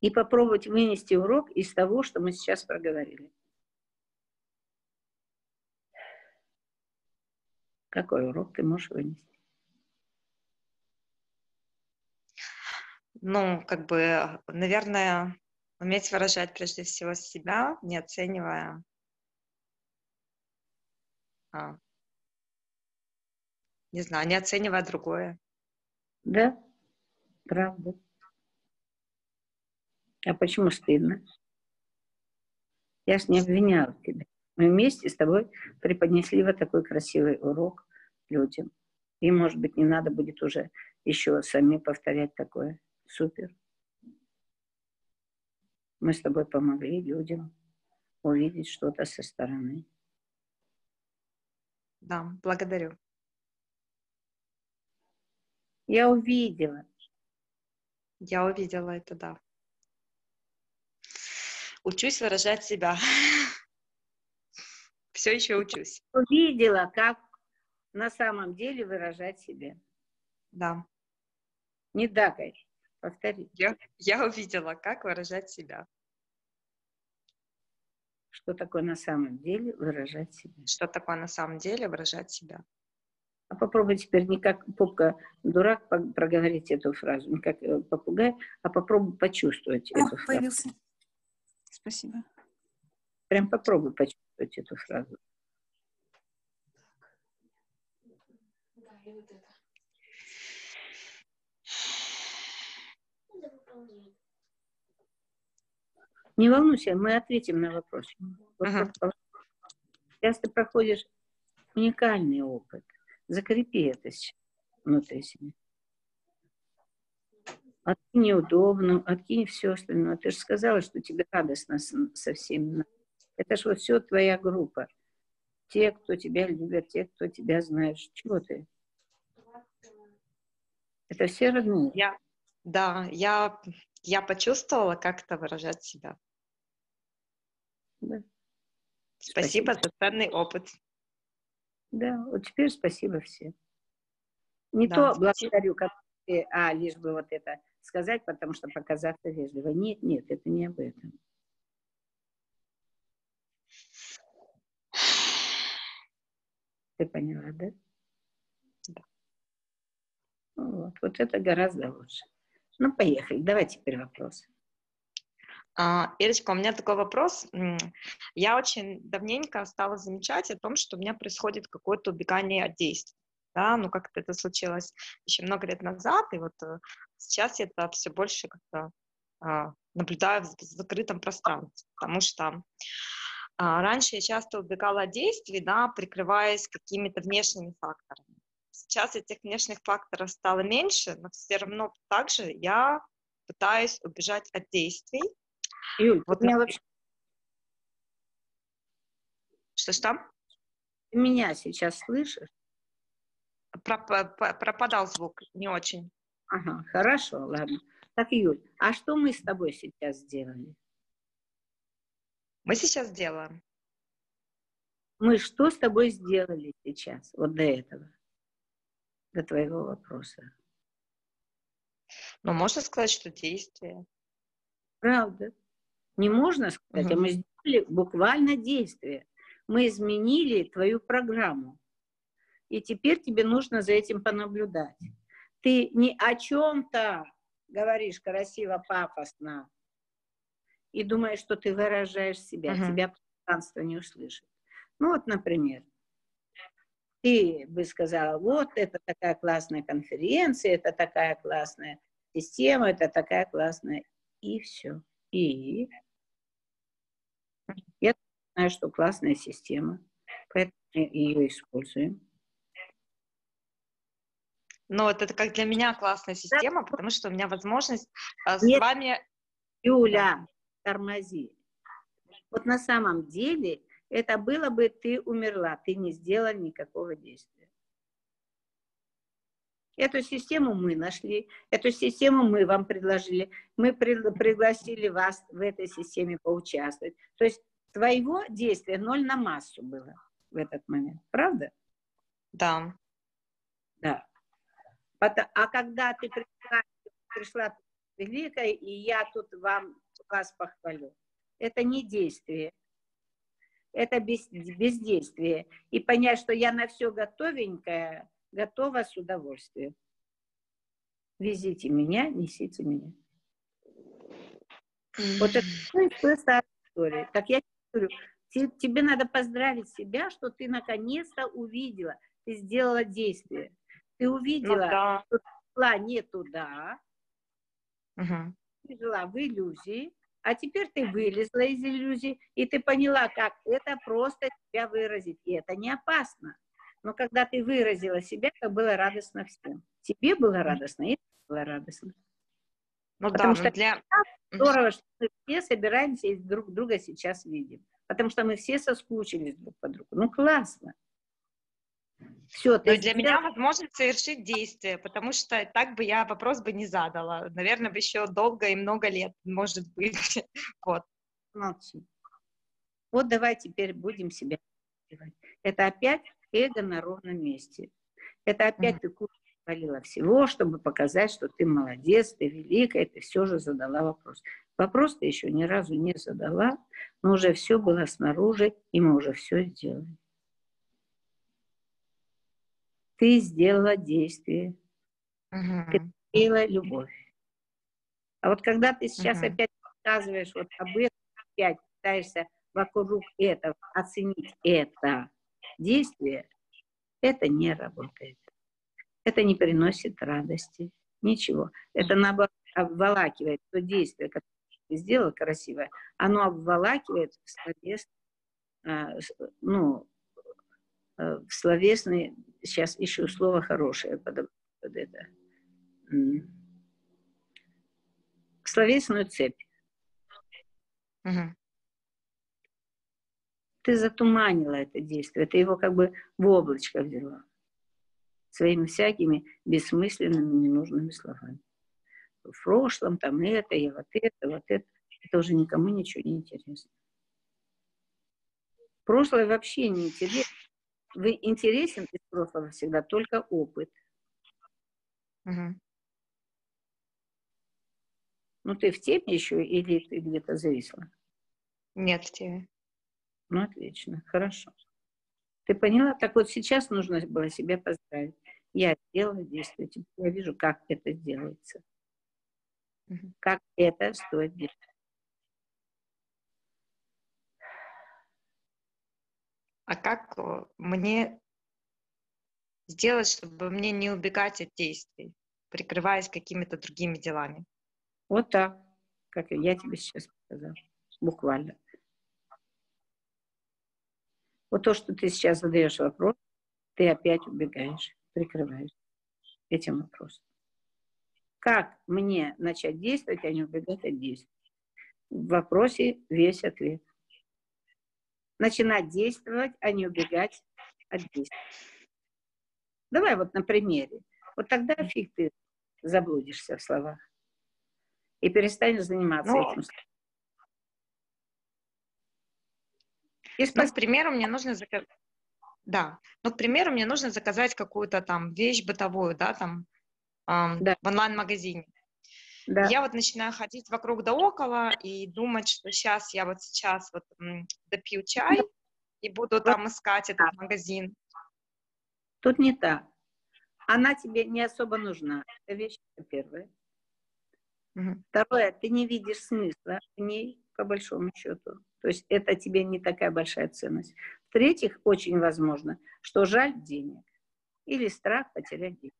и попробовать вынести урок из того, что мы сейчас проговорили. Какой урок ты можешь вынести? Ну, как бы, наверное, уметь выражать прежде всего себя, не оценивая а, не знаю, не оценивая другое. Да, правда. А почему стыдно? Я ж не обвиняла тебя. Мы вместе с тобой преподнесли вот такой красивый урок людям. И, может быть, не надо будет уже еще сами повторять такое. Супер. Мы с тобой помогли людям увидеть что-то со стороны. Да, благодарю. Я увидела. Я увидела это, да учусь выражать себя. Все еще учусь. Увидела, как на самом деле выражать себя. Да. Не дакай. Повтори. Я, я увидела, как выражать себя. Что такое на самом деле выражать себя? Что такое на самом деле выражать себя? А попробуй теперь не как попка дурак проговорить эту фразу, не как э, попугай, а попробуй почувствовать О, эту фразу. появился. Спасибо. Прям попробуй почувствовать эту фразу. Не волнуйся, мы ответим на вопрос. Ага. Сейчас ты проходишь уникальный опыт. Закрепи это внутри себя. Откинь неудобно, откинь все остальное. Ты же сказала, что тебе радостно со всеми. Это же вот все твоя группа. Те, кто тебя любят, те, кто тебя знает. Чего ты? Это все родные. Я, да, я, я почувствовала, как это выражать себя. Да. Спасибо, спасибо за ценный опыт. Да, вот теперь спасибо всем. Не да, то благодарю, как ты, а, лишь бы вот это сказать, потому что показаться вежливо. Нет, нет, это не об этом. Ты поняла, да? Да. Вот, вот это гораздо лучше. Ну, поехали. Давай теперь вопрос. А, Ирочка, у меня такой вопрос. Я очень давненько стала замечать о том, что у меня происходит какое-то убегание от действий. Да, ну как-то это случилось еще много лет назад, и вот э, сейчас я это все больше как-то а, наблюдаю в закрытом пространстве, потому что а, раньше я часто убегала от действий, да, прикрываясь какими-то внешними факторами. Сейчас этих внешних факторов стало меньше, но все равно также я пытаюсь убежать от действий, Юль, вот меня вообще... Что-что? Ты меня сейчас слышишь? Пропадал звук, не очень. Ага, хорошо, ладно. Так, Юль, а что мы с тобой сейчас сделали? Мы сейчас делаем. Мы что с тобой сделали сейчас, вот до этого, до твоего вопроса? Ну, можно сказать, что действие. Правда. Не можно сказать, угу. а мы сделали буквально действие. Мы изменили твою программу. И теперь тебе нужно за этим понаблюдать. Ты не о чем-то говоришь красиво, пафосно, и думаешь, что ты выражаешь себя, uh тебя пространство не услышит. Ну вот, например, ты бы сказала, вот это такая классная конференция, это такая классная система, это такая классная, и все. И я знаю, что классная система, поэтому ее используем. Ну, вот это как для меня классная система, да. потому что у меня возможность а, с Нет, вами... Юля, тормози. Вот на самом деле это было бы ты умерла, ты не сделала никакого действия. Эту систему мы нашли, эту систему мы вам предложили, мы пригласили вас в этой системе поучаствовать. То есть твоего действия ноль на массу было в этот момент, правда? Да. Да. А когда ты пришла, пришла великая, и я тут вам вас похвалю, это не действие, это без, бездействие. И понять, что я на все готовенькое, готова с удовольствием. Везите меня, несите меня. Вот это старая история. Как я говорю, тебе надо поздравить себя, что ты наконец-то увидела, ты сделала действие. Ты увидела, ну, да. что ты шла не туда, угу. ты жила в иллюзии, а теперь ты вылезла из иллюзии, и ты поняла, как это просто себя выразить. И это не опасно. Но когда ты выразила себя, то было радостно всем. Тебе было радостно, и было радостно. Ну, Потому да, что для... здорово, что мы все собираемся и друг друга сейчас видим. Потому что мы все соскучились друг по другу. Ну, классно. Все, Но для меня возможность совершить действие, потому что так бы я вопрос бы не задала. Наверное, бы еще долго и много лет, может быть. Вот. Молчи. Вот давай теперь будем себя Это опять эго на ровном месте. Это опять mm-hmm. ты кучу всего, чтобы показать, что ты молодец, ты великая, ты все же задала вопрос. Вопрос ты еще ни разу не задала, но уже все было снаружи, и мы уже все сделали. Ты сделала действие, Мгм. ты сделала любовь. А вот когда ты сейчас Мгм. опять рассказываешь вот об этом, опять пытаешься вокруг этого оценить это действие, это не работает. Это не приносит радости, ничего. Это наоборот обволакивает то действие, которое ты сделал красивое, оно обволакивает в словес, а, ну, э, в словесный, сейчас ищу слово хорошее под, под это, словесную цепь. Мгм. Ты затуманила это действие, ты его как бы в облачко взяла своими всякими бессмысленными, ненужными словами. В прошлом там это, и вот это, вот это. Это уже никому ничего не интересно. Прошлое вообще не интересно. Вы интересен из прошлого всегда только опыт. Мгм. Ну, ты в теме еще или ты где-то зависла? Нет, в теме. Ну, отлично, хорошо. Ты поняла? Так вот сейчас нужно было себя поздравить. Я сделала действие, теперь я вижу, как это делается. Мгм. Как это стоит делать. А как э, мне сделать, чтобы мне не убегать от действий, прикрываясь какими-то другими делами? Вот так, как я тебе сейчас сказала. Буквально. Вот то, что ты сейчас задаешь вопрос, ты опять убегаешь, прикрываешь этим вопросом. Как мне начать действовать, а не убегать от действий? В вопросе весь ответ. Начинать действовать, а не убегать от действий. Давай вот на примере. Вот тогда фиг ты заблудишься в словах и перестанешь заниматься Ну, этим. И Ну, спас- к примеру, мне нужно заказать... Да, ну, к примеру, мне нужно заказать какую-то там вещь бытовую, да, там, ам, Да. в онлайн-магазине. Да. Я вот начинаю ходить вокруг да около и думать, что сейчас я вот сейчас вот допью чай и буду там искать этот магазин. Тут не так. Она тебе не особо нужна. Это вещь первая. Мгм. Второе, ты не видишь смысла в ней, по большому счету. То есть это тебе не такая большая ценность. В-третьих, очень возможно, что жаль денег или страх потерять деньги.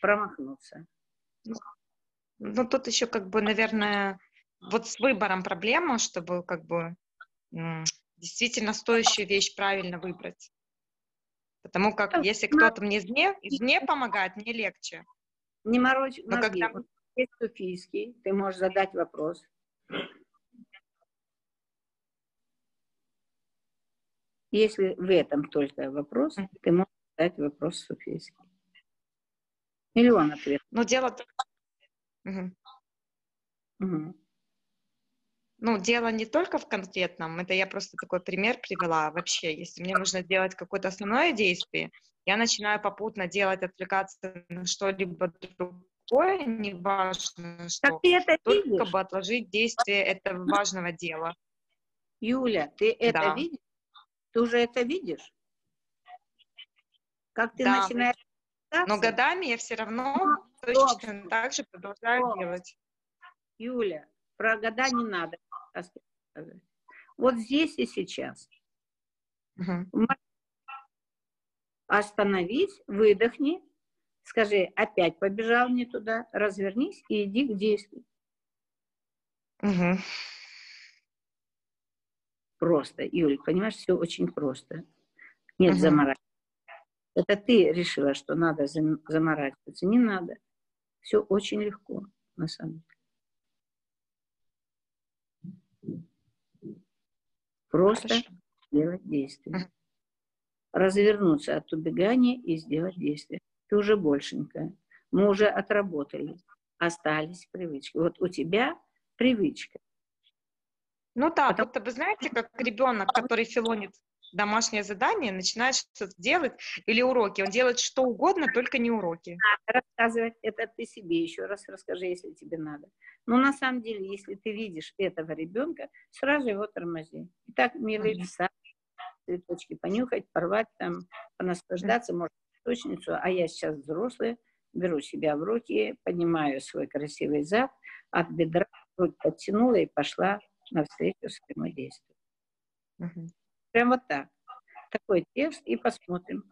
Промахнуться. Ну, тут еще как бы, наверное, вот с выбором проблема, чтобы как бы действительно стоящую вещь правильно выбрать. Потому как Ну, если кто-то мне извне, извне помогает, мне легче. Не морочь Но мозги. когда- Есть Софийский, ты можешь задать вопрос. Если в этом только вопрос, ты можешь задать вопрос Софийский. Миллион ответов. Но дело... т- Мгм. Мгм. Ну, дело не только в конкретном, это я просто такой пример привела вообще. Если мне нужно сделать какое-то основное действие, я начинаю попутно делать, отвлекаться на что-либо другое, неважно что, Так ты это только видишь? бы отложить действие этого важного дела. Юля, ты это Да. видишь? Ты уже это видишь? Как ты Да. начинаешь Но годами я все равно стоп. точно так же продолжаю Стоп. делать. Юля, про года не надо. Вот здесь и сейчас. Мгм. Остановись, выдохни, скажи, опять побежал не туда, развернись и иди к действию. Мгм. Просто, Юль, понимаешь, все очень просто. Нет Мгм. заморачивания. Это ты решила, что надо зам- заморачиваться. Не надо. Все очень легко, на самом деле. Просто Хорошо. сделать действие. Развернуться от убегания и сделать действие. Ты уже большенькая. Мы уже отработали. Остались привычки. Вот у тебя привычка. Ну да, Потому- будто бы знаете, как ребенок, который филонит домашнее задание, начинает что-то делать, или уроки. Он делает что угодно, только не уроки. Рассказывать это ты себе еще раз расскажи, если тебе надо. Но на самом деле, если ты видишь этого ребенка, сразу его тормози. И так милый mm-hmm. цветочки понюхать, порвать там, понаслаждаться, может, точницу, а я сейчас взрослая, беру себя в руки, поднимаю свой красивый зад, от бедра грудь подтянула и пошла навстречу своему действию. Угу. Прям вот так. Такой текст и посмотрим.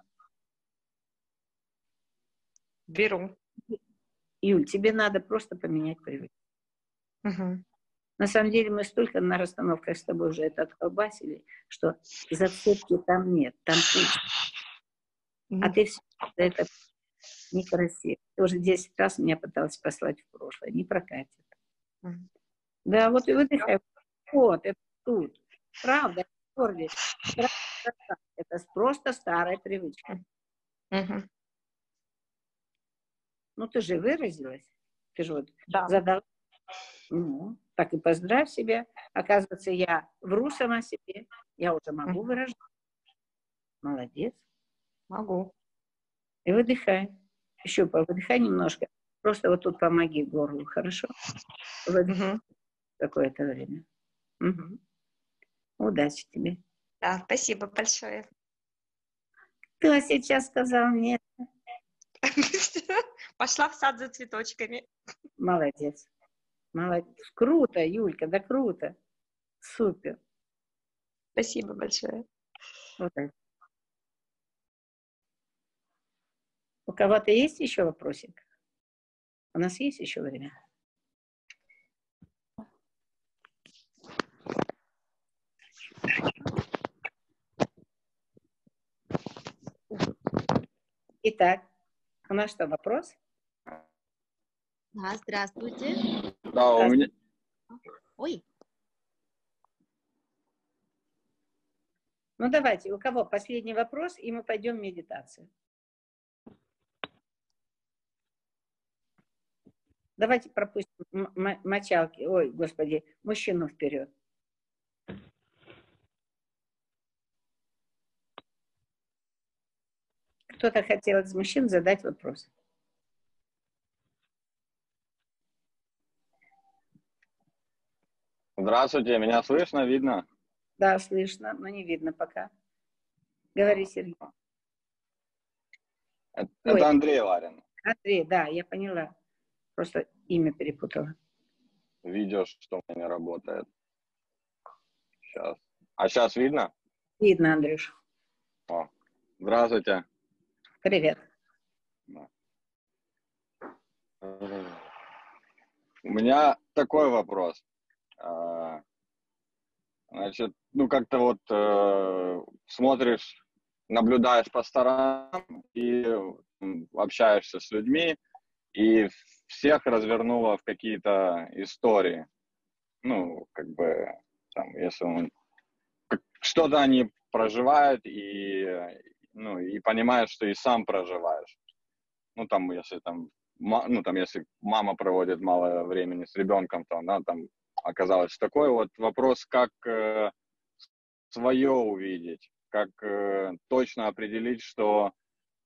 Беру. Юль, тебе надо просто поменять привычку. Угу. На самом деле мы столько на расстановках с тобой уже это отколбасили, что зацепки там нет, там пусто. Mm-hmm. А ты все это некрасиво. Ты уже 10 раз меня пыталась послать в прошлое, не прокатит. Mm-hmm. Да, вот и выдыхай. Вот, это тут. Правда, Корли, это просто старая привычка. Угу. Ну, ты же выразилась. Ты же вот да. задала. Ну, так и поздравь себя. Оказывается, я вру сама себе. Я уже могу выражать. Молодец. Могу. И выдыхай. Еще выдыхай немножко. Просто вот тут помоги горлу, хорошо? Выдыхай угу. какое-то время. Угу. Удачи тебе. Да, спасибо большое. Кто сейчас сказал нет? Пошла в сад за цветочками. Молодец. Молодец. Круто, Юлька, да круто. Супер. Спасибо большое. Вот так. У кого-то есть еще вопросик? У нас есть еще время? Итак, у нас что, вопрос? Да, здравствуйте. Да, у меня... Ой. Ну, давайте, у кого последний вопрос, и мы пойдем в медитацию. Давайте пропустим мочалки, ой, господи, мужчину вперед. Кто-то хотел из мужчин задать вопрос. Здравствуйте, меня слышно, видно? Да, слышно, но не видно пока. Говори, Сергей. Это, это Андрей Ларин. Андрей, да, я поняла. Просто имя перепутала. Видео, что у меня не работает. Сейчас. А сейчас видно? Видно, Андрюш. О, здравствуйте. Привет. У меня такой вопрос. А, значит, ну как-то вот э, смотришь, наблюдаешь по сторонам и общаешься с людьми, и всех развернуло в какие-то истории. Ну, как бы, там, если он... Что-то они проживают, и, ну, и понимаешь, что и сам проживаешь. Ну, там, если там, ну, там, если мама проводит мало времени с ребенком, то она там оказалась такой вот вопрос, как э, свое увидеть, как э, точно определить, что,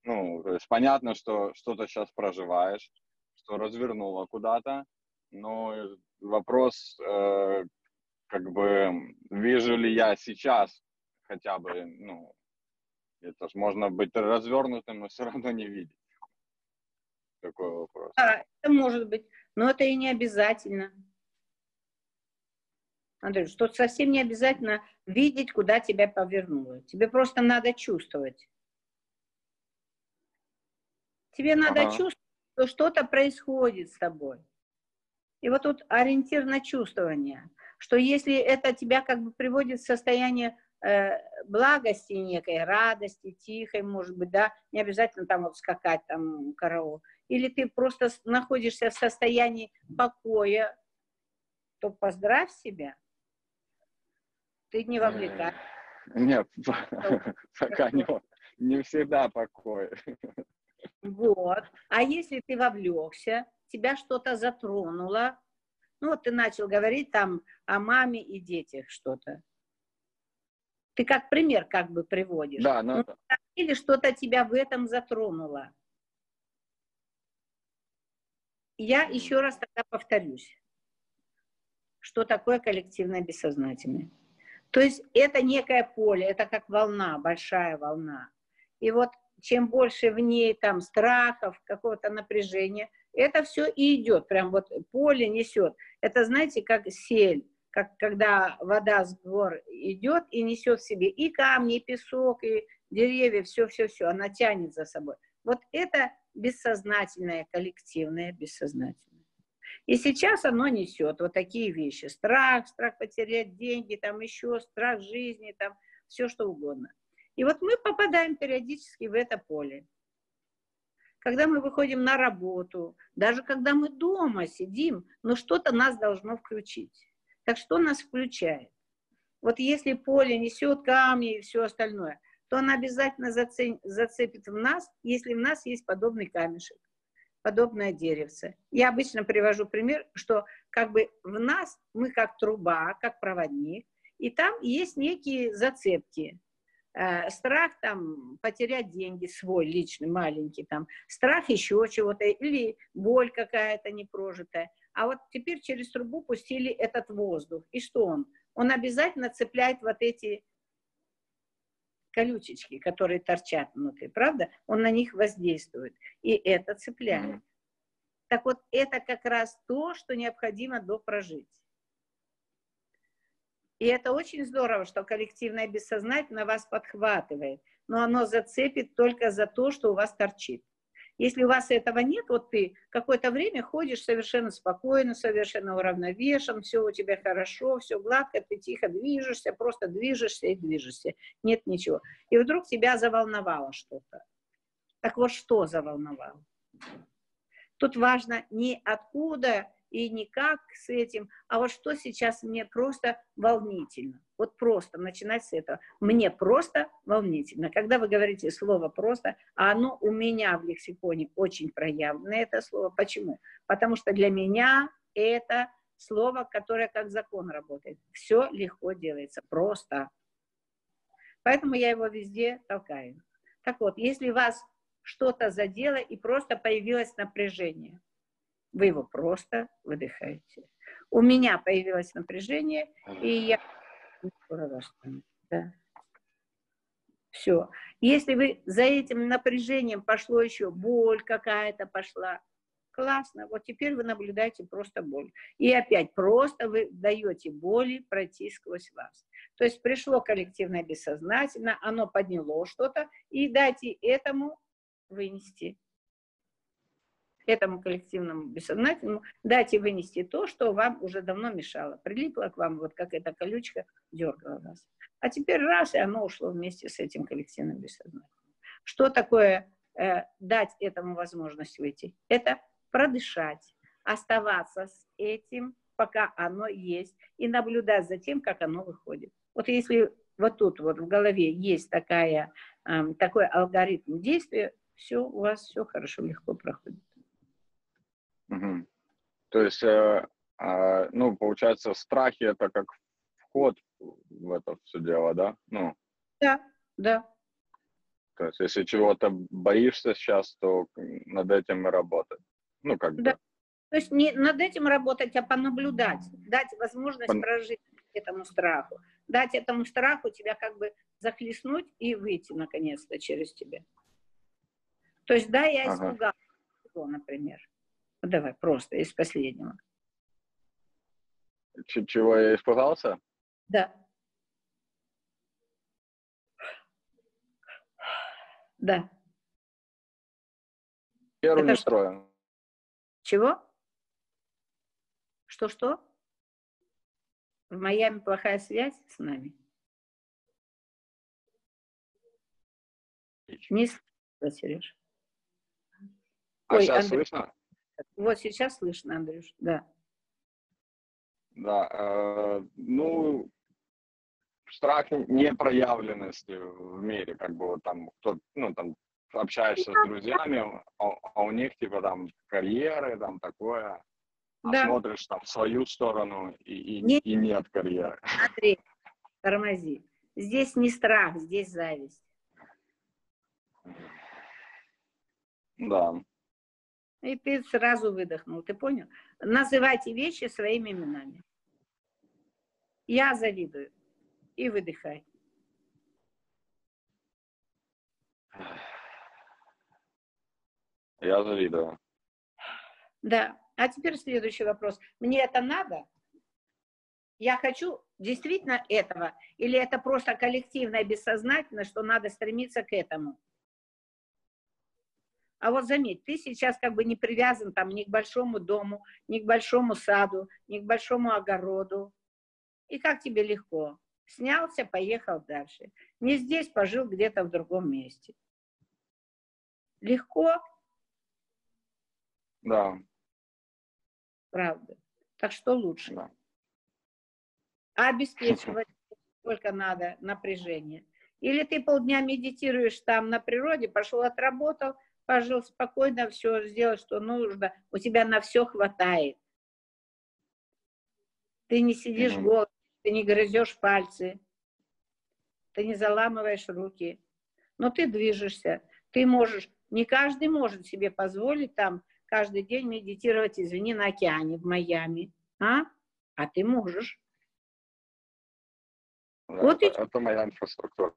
ну, то есть понятно, что что-то сейчас проживаешь, что развернуло куда-то, но вопрос, э, как бы, вижу ли я сейчас хотя бы, ну, это ж можно быть развернутым, но все равно не видеть. Такой вопрос. Да, это может быть, но это и не обязательно. Андрей, что совсем не обязательно видеть, куда тебя повернуло. Тебе просто надо чувствовать. Тебе надо ага. чувствовать, что что-то происходит с тобой. И вот тут ориентир на чувствование, что если это тебя как бы приводит в состояние благости некой, радости, тихой, может быть, да, не обязательно там вот скакать, там, караул. Или ты просто находишься в состоянии покоя, то поздравь себя. Ты не вовлекаешь. Нет, пока не, не всегда покой. Вот. А если ты вовлекся, тебя что-то затронуло, ну вот ты начал говорить там о маме и детях что-то Ты как пример как бы приводишь. Да, но Ну, это... Или что-то тебя в этом затронуло. Я еще раз тогда повторюсь, что такое коллективное бессознательное. То есть это некое поле, это как волна, большая волна. И вот чем больше в ней там страхов, какого-то напряжения, это все и идет, прям вот поле несет. Это, знаете, как сель, как когда вода с гор идет и несет в себе и камни, и песок, и деревья, все-все-все, она тянет за собой. Вот это бессознательное, коллективное, бессознательное. И сейчас оно несет вот такие вещи. Страх, страх потерять деньги, там еще страх жизни, там все что угодно. И вот мы попадаем периодически в это поле. Когда мы выходим на работу, даже когда мы дома сидим, но что-то нас должно включить. Так что нас включает? Вот если поле несет камни и все остальное, то она обязательно зацепит в нас, если в нас есть подобный камешек, подобное деревце. Я обычно привожу пример, что как бы в нас мы как труба, как проводник, и там есть некие зацепки. Э, страх там потерять деньги свой личный, маленький там, страх еще чего-то, или боль какая-то непрожитая. А вот теперь через трубу пустили этот воздух. И что он? Он обязательно цепляет вот эти колючечки, которые торчат внутри, правда? Он на них воздействует. И это цепляет. Так вот, это как раз то, что необходимо допрожить. И это очень здорово, что коллективное бессознательно вас подхватывает, но оно зацепит только за то, что у вас торчит. Если у вас этого нет, вот ты какое-то время ходишь совершенно спокойно, совершенно уравновешен, все у тебя хорошо, все гладко, ты тихо движешься, просто движешься и движешься, нет ничего. И вдруг тебя заволновало что-то. Так вот, что заволновало? Тут важно не откуда и не как с этим, а вот что сейчас мне просто волнительно. Вот просто начинать с этого. Мне просто волнительно. Когда вы говорите слово «просто», а оно у меня в лексиконе очень проявлено, это слово. Почему? Потому что для меня это слово, которое как закон работает. Все легко делается, просто. Поэтому я его везде толкаю. Так вот, если вас что-то задело и просто появилось напряжение, вы его просто выдыхаете. У меня появилось напряжение, и я да. Все. Если вы за этим напряжением пошло еще боль какая-то пошла, классно, вот теперь вы наблюдаете просто боль. И опять просто вы даете боли пройти сквозь вас. То есть пришло коллективное бессознательно, оно подняло что-то, и дайте этому вынести этому коллективному бессознательному, дайте вынести то, что вам уже давно мешало. Прилипло к вам, вот как эта колючка дергала вас. А теперь раз, и оно ушло вместе с этим коллективным бессознательным. Что такое э, дать этому возможность выйти? Это продышать, оставаться с этим, пока оно есть, и наблюдать за тем, как оно выходит. Вот если вот тут вот в голове есть такая, э, такой алгоритм действия, все, у вас все хорошо, легко проходит. Угу. То есть, э, э, ну, получается, страхи это как вход в это все дело, да? Ну. Да, да. То есть, если чего-то боишься сейчас, то над этим и работать. Ну, как да. бы. То есть не над этим работать, а понаблюдать, дать возможность Пон... прожить этому страху, дать этому страху тебя как бы захлестнуть и выйти наконец-то через тебя. То есть, да, я испугалась, ага. например. Давай, просто из последнего. Ч- чего я испугался? Да. Да. Веру не строю. Чего? Что-что? В Майами плохая связь с нами? Не слышно, Сереж. А Ой, сейчас Андрей... слышно? Вот сейчас слышно, Андрюш, да. Да, э, ну, страх непроявленности в мире, как бы вот там, кто, ну, там, общаешься с друзьями, а, а у них, типа, там, карьеры, там, такое, а да. смотришь там в свою сторону, и, и, нет. и нет карьеры. Андрей, тормози. Здесь не страх, здесь зависть. Да. И ты сразу выдохнул, ты понял? Называйте вещи своими именами. Я завидую. И выдыхай. Я завидую. Да. А теперь следующий вопрос. Мне это надо? Я хочу действительно этого? Или это просто коллективное, бессознательно, что надо стремиться к этому? А вот заметь, ты сейчас как бы не привязан там ни к большому дому, ни к большому саду, ни к большому огороду. И как тебе легко? Снялся, поехал дальше. Не здесь, пожил где-то в другом месте. Легко? Да. Правда. Так что лучше? Да. А обеспечивать сколько надо напряжение? Или ты полдня медитируешь там на природе, пошел отработал, пожил спокойно, все сделал, что нужно, у тебя на все хватает. Ты не сидишь mm-hmm. голый, ты не грызешь пальцы, ты не заламываешь руки, но ты движешься, ты можешь, не каждый может себе позволить там каждый день медитировать, извини, на океане в Майами, а? А ты можешь. Да, вот это, и... это моя инфраструктура.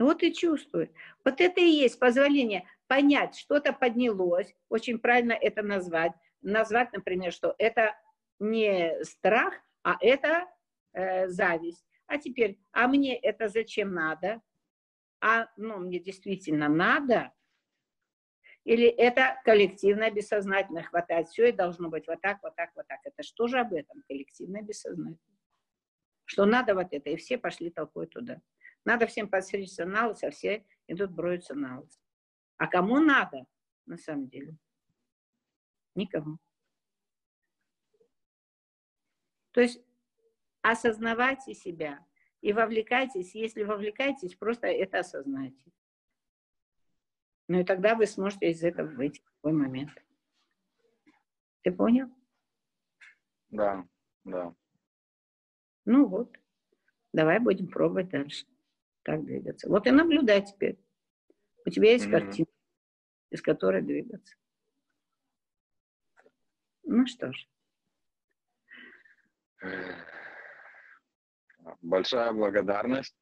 Вот и чувствуй. Вот это и есть позволение понять, что-то поднялось, очень правильно это назвать. Назвать, например, что это не страх, а это э, зависть. А теперь, а мне это зачем надо? А, ну, мне действительно надо? Или это коллективно бессознательно хватает все и должно быть вот так, вот так, вот так. Это что же об этом? Коллективно бессознательно. Что надо вот это, и все пошли толпой туда. Надо всем подстричься на лысо, а все идут броются на лысо. А кому надо, на самом деле? Никому. То есть осознавайте себя и вовлекайтесь. Если вовлекаетесь, просто это осознайте. Ну и тогда вы сможете из этого выйти в любой момент. Ты понял? Да, да. Ну вот, давай будем пробовать дальше как двигаться. Вот и наблюдай теперь. У тебя есть mm-hmm. картина, из которой двигаться. Ну что ж. Большая благодарность.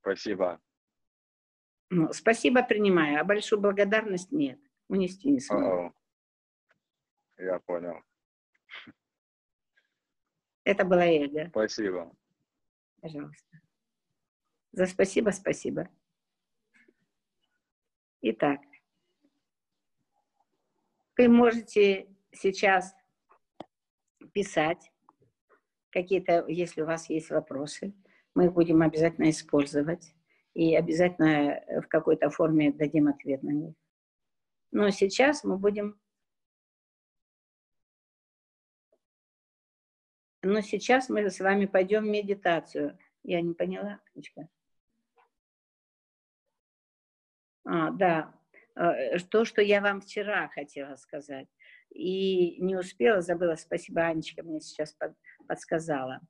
Спасибо. Ну, спасибо принимаю, а большую благодарность нет. Унести не смогу. Я понял. Это была эго. Спасибо. Пожалуйста. За спасибо, спасибо. Итак, вы можете сейчас писать какие-то, если у вас есть вопросы, мы их будем обязательно использовать и обязательно в какой-то форме дадим ответ на них. Но сейчас мы будем... Но сейчас мы с вами пойдем в медитацию. Я не поняла, Анечка. А, да, э, то, что я вам вчера хотела сказать. И не успела, забыла, спасибо, Анечка мне сейчас под, подсказала.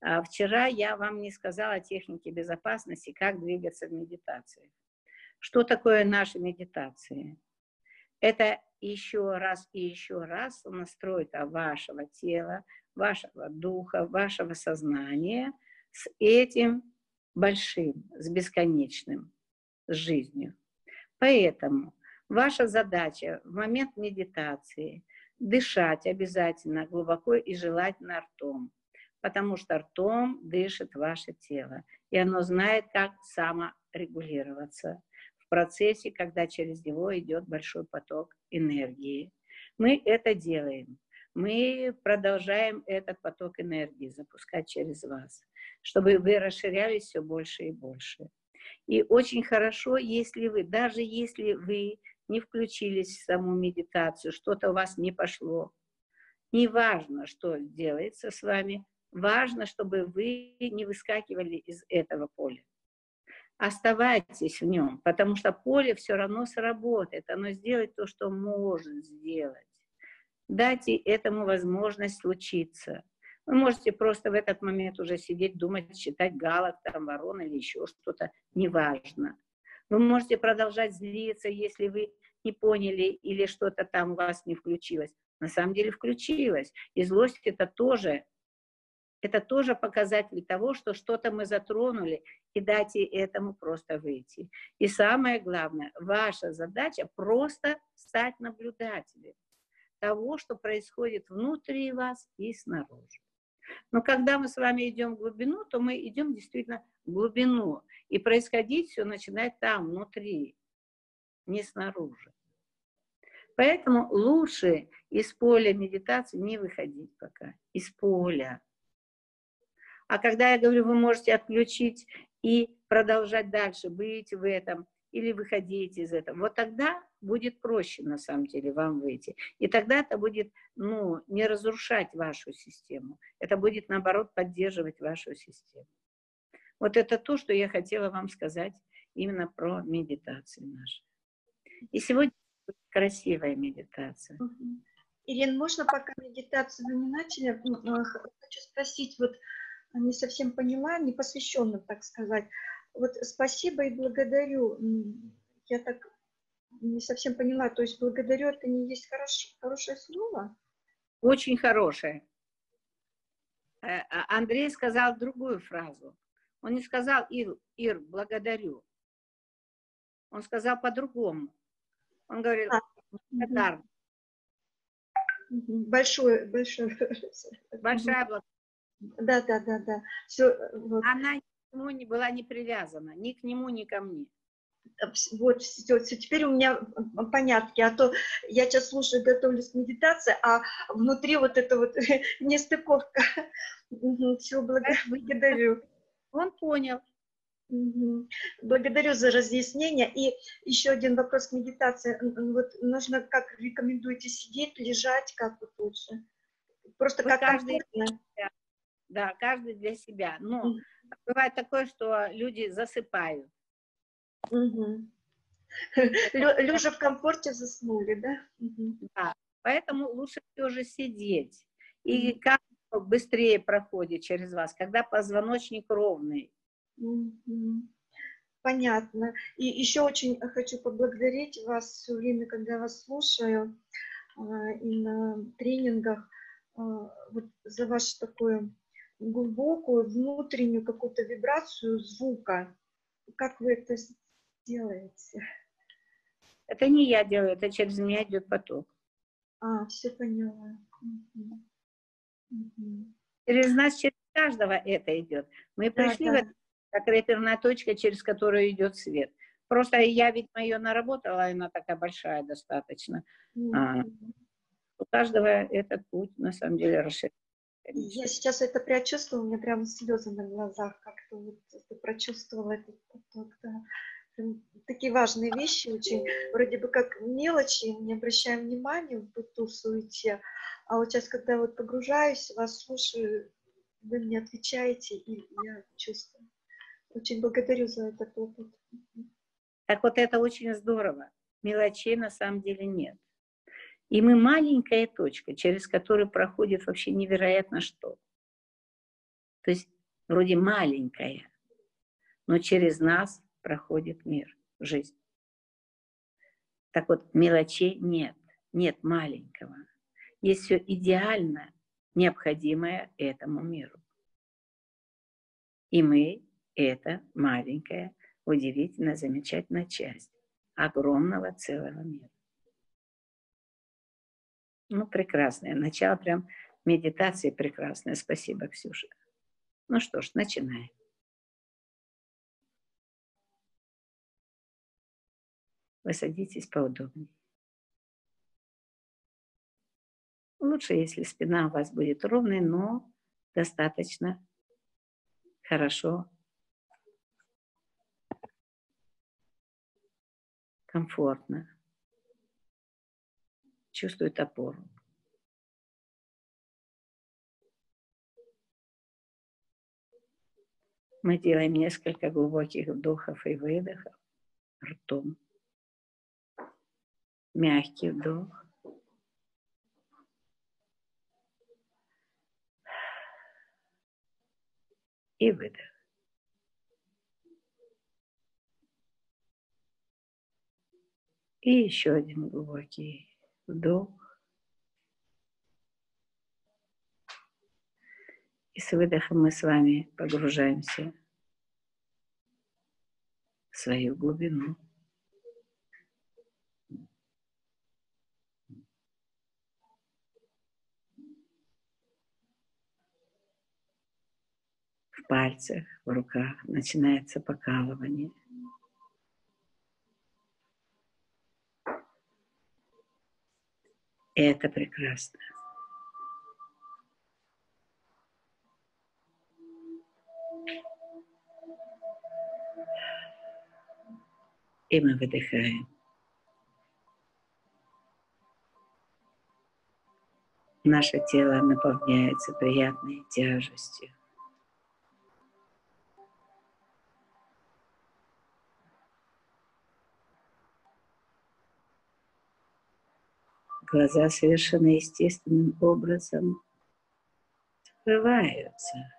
А вчера я вам не сказала о технике безопасности, как двигаться в медитации. Что такое наши медитации? Это еще раз и еще раз настройка вашего тела, вашего духа, вашего сознания с этим большим, с бесконечным, с жизнью. Поэтому ваша задача в момент медитации дышать обязательно глубоко и желательно ртом, потому что ртом дышит ваше тело, и оно знает, как саморегулироваться в процессе, когда через него идет большой поток энергии. Мы это делаем. Мы продолжаем этот поток энергии запускать через вас, чтобы вы расширялись все больше и больше. И очень хорошо, если вы, даже если вы не включились в саму медитацию, что-то у вас не пошло, не важно, что делается с вами, важно, чтобы вы не выскакивали из этого поля. Оставайтесь в нем, потому что поле все равно сработает, оно сделает то, что может сделать. Дайте этому возможность случиться. Вы можете просто в этот момент уже сидеть, думать, считать галок, там, ворон или еще что-то, неважно. Вы можете продолжать злиться, если вы не поняли или что-то там у вас не включилось. На самом деле включилось. И злость это тоже, это тоже показатель того, что что-то мы затронули, и дайте этому просто выйти. И самое главное, ваша задача просто стать наблюдателем того, что происходит внутри вас и снаружи. Но когда мы с вами идем в глубину, то мы идем действительно в глубину. И происходить все начинает там, внутри, не снаружи. Поэтому лучше из поля медитации не выходить пока, из поля. А когда я говорю, вы можете отключить и продолжать дальше быть в этом, или выходить из этого, вот тогда будет проще на самом деле вам выйти. И тогда это будет ну, не разрушать вашу систему, это будет наоборот поддерживать вашу систему. Вот это то, что я хотела вам сказать именно про медитации наши. И сегодня красивая медитация. Ирина, можно пока медитацию вы не начали? Э, хочу спросить, вот не совсем поняла, не посвященно, так сказать. Вот спасибо и благодарю. Я так не совсем поняла. То есть благодарю это не есть хорош, хорошее слово? Очень хорошее. Э, а Андрей сказал другую фразу. Он не сказал, Ир, Ир благодарю. Он сказал по-другому. Он говорил, а, благодарен. Большое, большое. Большая благодарность. Да, да, да, да. Все, вот. Она к нему не была не привязана, ни к нему, ни ко мне. Вот, все, все, теперь у меня понятки, а то я сейчас слушаю, готовлюсь к медитации, а внутри вот это вот нестыковка. Все, благодарю. Он понял. Благодарю за разъяснение. И еще один вопрос к медитации. Вот нужно, как рекомендуете, сидеть, лежать, как вот лучше? Просто вот как каждый, Да, каждый для себя. Но mm. бывает такое, что люди засыпают. Угу. Лежа в комфорте заснули, да? Да, поэтому лучше все же сидеть. И как быстрее проходит через вас, когда позвоночник ровный. Понятно. И еще очень хочу поблагодарить вас все время, когда вас слушаю а, и на тренингах, а, вот за вашу такую глубокую внутреннюю какую-то вибрацию звука. Как вы это делаете? Это не я делаю, это через меня идет поток. А, все поняла. Через нас, через каждого это идет. Мы да, пришли да. в это как реперная точка, через которую идет свет. Просто я ведь ее наработала, она такая большая достаточно. Mm-hmm. А, у каждого этот путь на самом деле расширяется. Я сейчас это прочувствовала, у меня прям слезы на глазах, как-то вот прочувствовала этот поток, да. Такие важные вещи очень, вроде бы как мелочи, не обращаем внимания в быту, в суете, а вот сейчас, когда вот погружаюсь, вас слушаю, вы мне отвечаете, и я чувствую. Очень благодарю за этот опыт. Так вот это очень здорово. Мелочей на самом деле нет. И мы маленькая точка, через которую проходит вообще невероятно что. То есть вроде маленькая, но через нас проходит мир, жизнь. Так вот, мелочей нет, нет маленького. Есть все идеально необходимое этому миру. И мы это маленькая, удивительная, замечательная часть огромного целого мира. Ну, прекрасное. Начало прям медитации прекрасное. Спасибо, Ксюша. Ну что ж, начинаем. Вы садитесь поудобнее. Лучше, если спина у вас будет ровной, но достаточно хорошо комфортно. Чувствует опору. Мы делаем несколько глубоких вдохов и выдохов ртом. Мягкий вдох. И выдох. И еще один глубокий вдох. И с выдохом мы с вами погружаемся в свою глубину. Пальцах, в руках начинается покалывание. Это прекрасно. И мы выдыхаем. Наше тело наполняется приятной тяжестью. Глаза совершенно естественным образом открываются.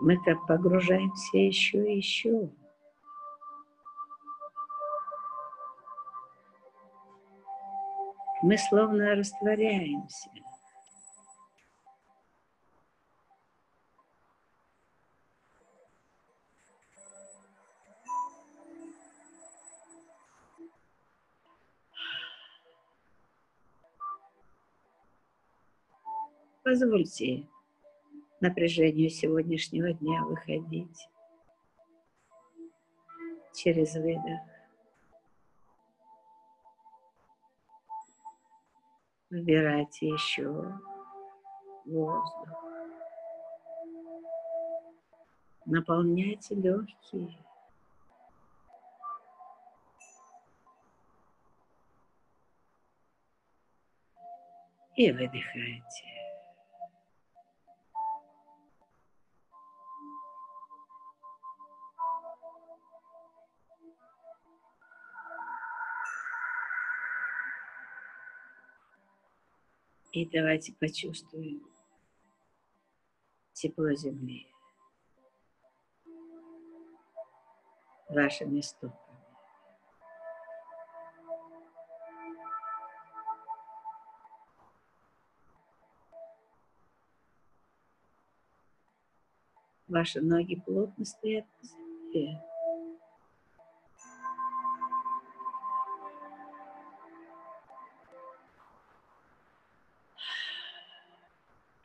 Мы так погружаемся еще и еще. Мы словно растворяемся. Позвольте напряжению сегодняшнего дня выходить через выдох. Выбирайте еще воздух. Наполняйте легкие. И выдыхайте. И давайте почувствуем тепло земли вашими стопами. Ваши ноги плотно стоят на земле.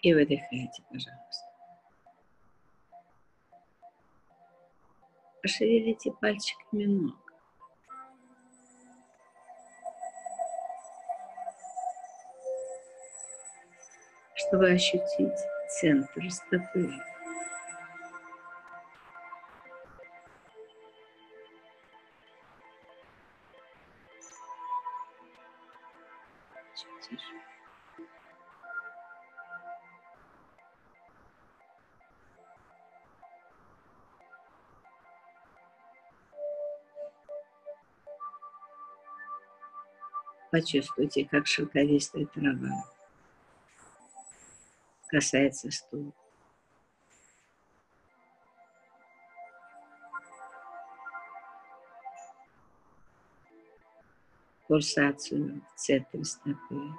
И выдыхайте, пожалуйста. Пошевелите пальчиками ног. чтобы ощутить центр стопы. Чуть тише. Почувствуйте, как шелковистая трава касается стула. Пульсацию в центре стопы.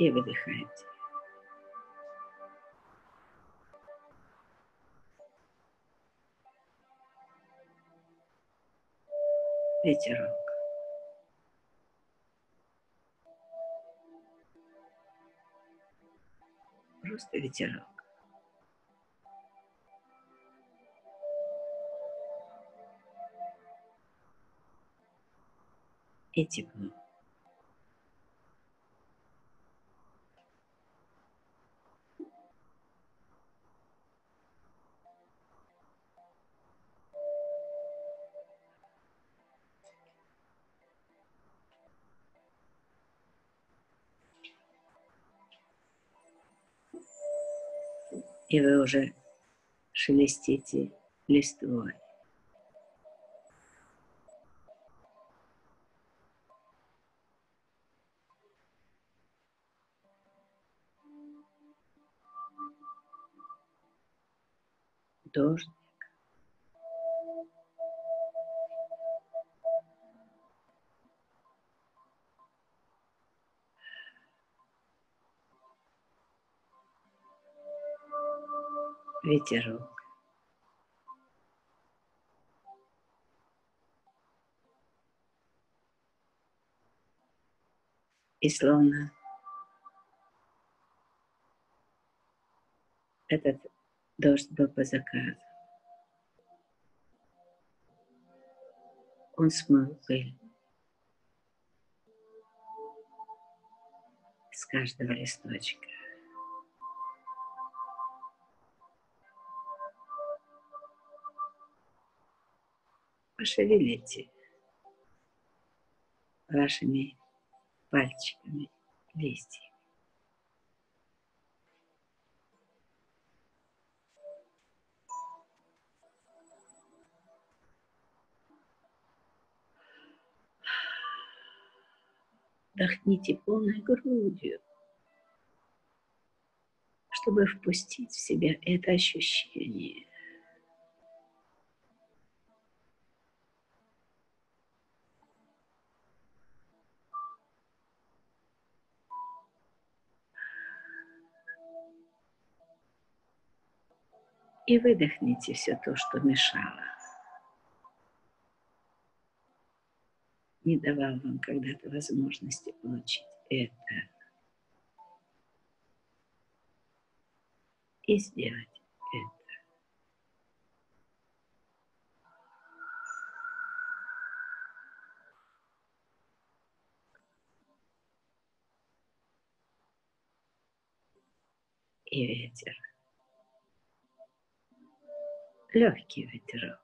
И выдыхайте. Ветерок. Просто ветерок. И тепло. И вы уже шелестите листвой. Дождь ветерок. И словно этот дождь был по заказу. Он смыл пыль с каждого листочка. Пошевелите вашими пальчиками листья. Вдохните полной грудью, чтобы впустить в себя это ощущение. И выдохните все то, что мешало. Не давал вам когда-то возможности получить это. И сделать это. И ветер легкий ветерок.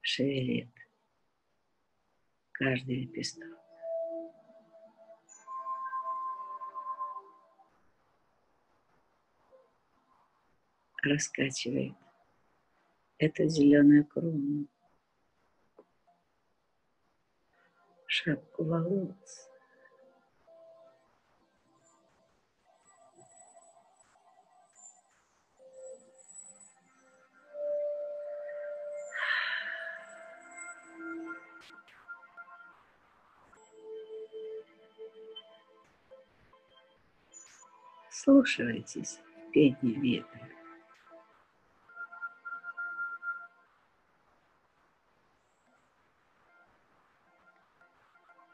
Шевелит каждый лепесток. Раскачивает эту зеленую крону, шапку волос. Вслушивайтесь в пение ветра.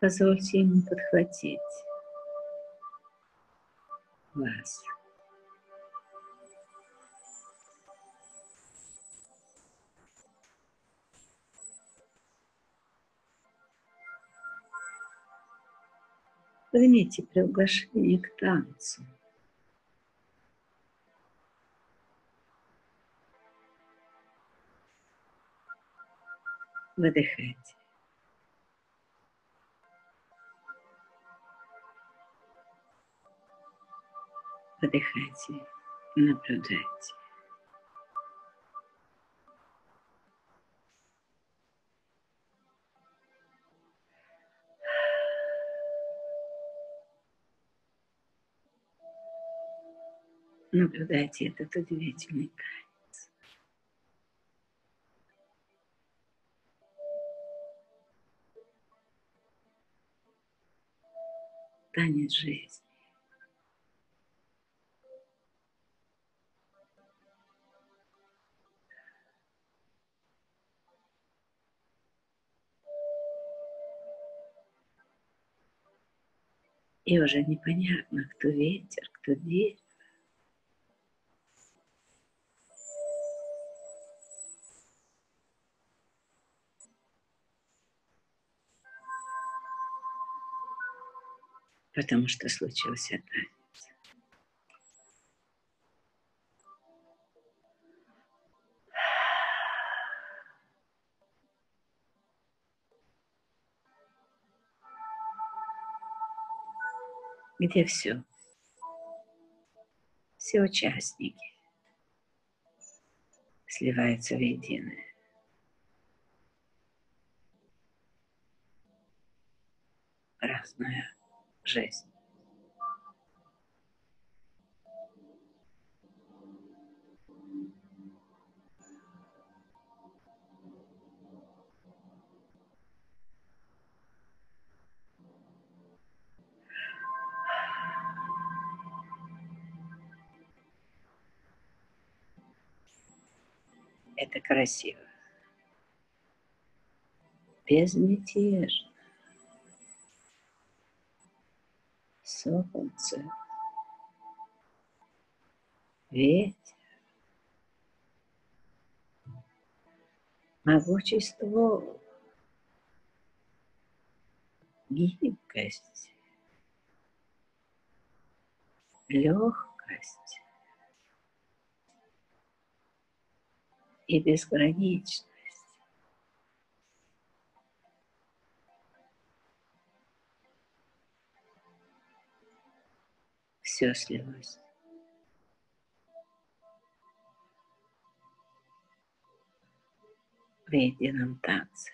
Позвольте ему подхватить вас. Примите приглашение к танцу. Выдыхайте. Выдыхайте, наблюдайте. Наблюдайте этот удивительный кайф. Танец жизни. И уже непонятно, кто ветер, кто дерево. потому что случился танец. Где все? Все участники сливаются в единое. разное жизнь. Это красиво. Безмятежно. Солнце. Ветер. Могучий ствол. Гибкость. Легкость. и безграничность. Все слилось. В едином танце.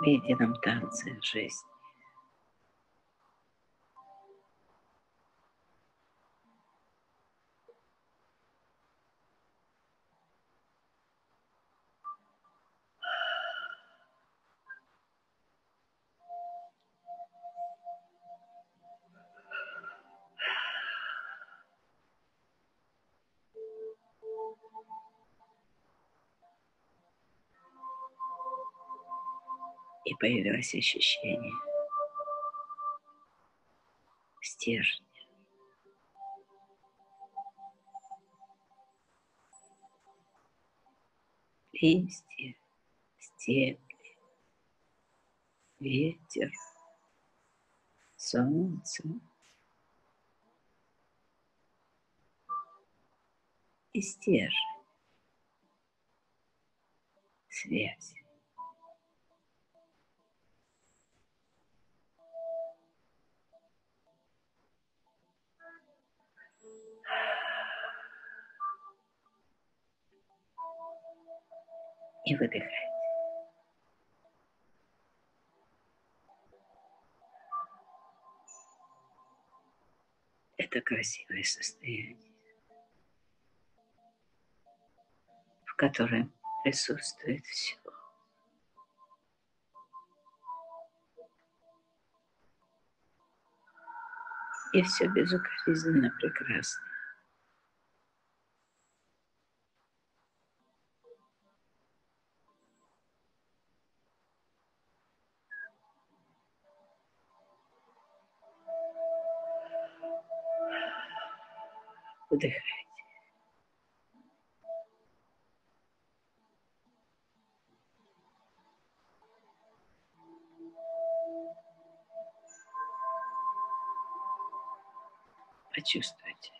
в едином танце жизни. Появилось ощущение стержня. Листья, стебли, ветер, солнце и стержень, связь. И выдыхать. Это красивое состояние, в котором присутствует все. И все безукоризненно прекрасно. Вдыхайте. Почувствуйте.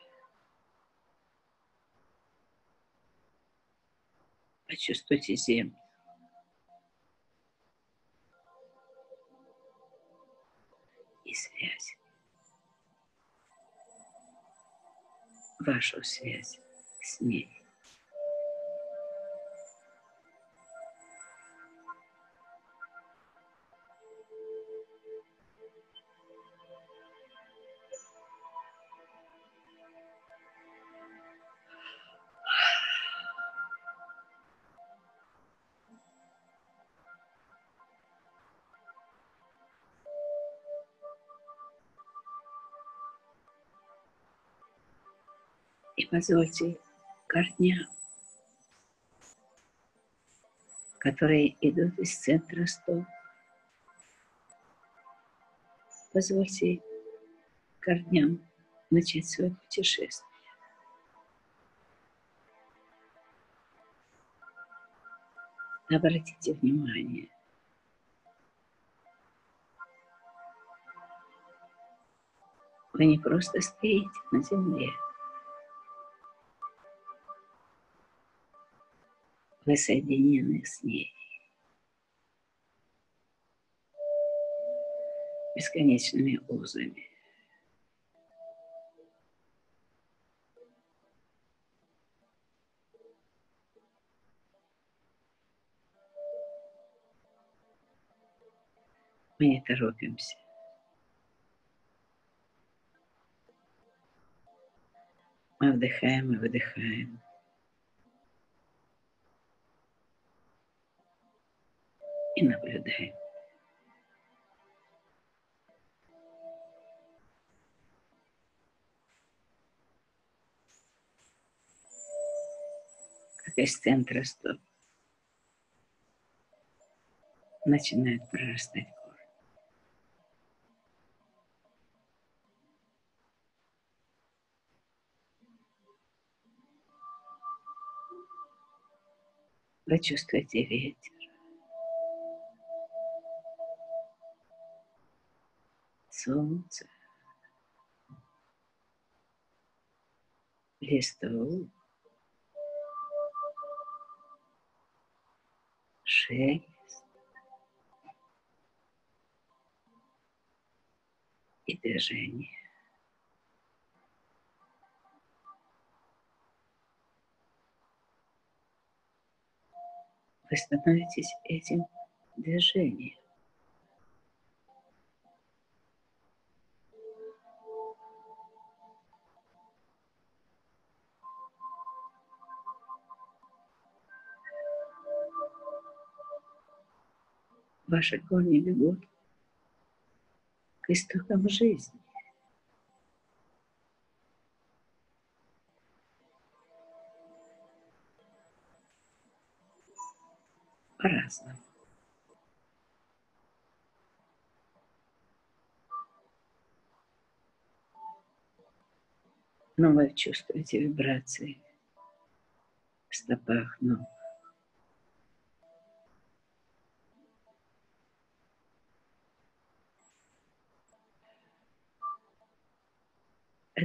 Почувствуйте землю. И связь. Вашу связь с ней. Позвольте корням, которые идут из центра стоп, позвольте корням начать свое путешествие. Обратите внимание Вы не просто стоите на земле. Вы соединены с ней. Бесконечными узами. Мы не торопимся. Мы вдыхаем и выдыхаем. И наблюдаем. Как из центра стоп начинает прорастать Вы чувствуете ветер. Солнце. Листву. Шелест. И движение. вы становитесь этим движением. Ваши корни бегут к истокам жизни. по-разному. Но вы чувствуете вибрации в стопах ног.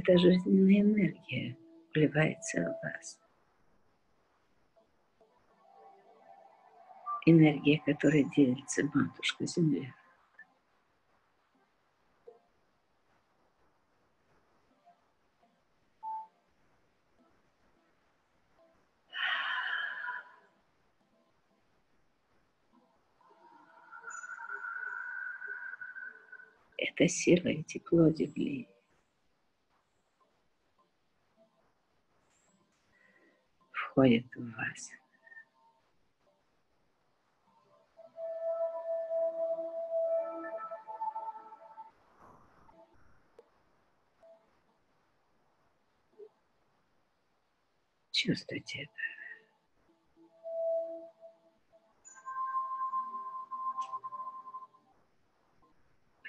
Эта жизненная энергия вливается в вас. энергия, которая делится Матушка Земля. Это сила и тепло Земли. Входит в вас – Чувствуйте это.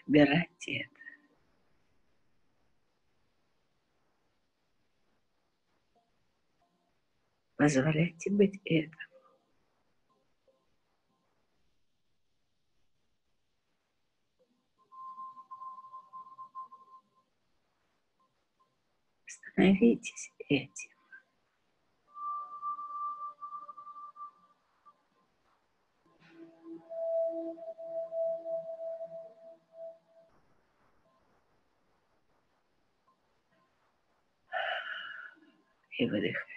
Выбирайте это. Позволяйте быть этому. Становитесь этим. и выдыхайте.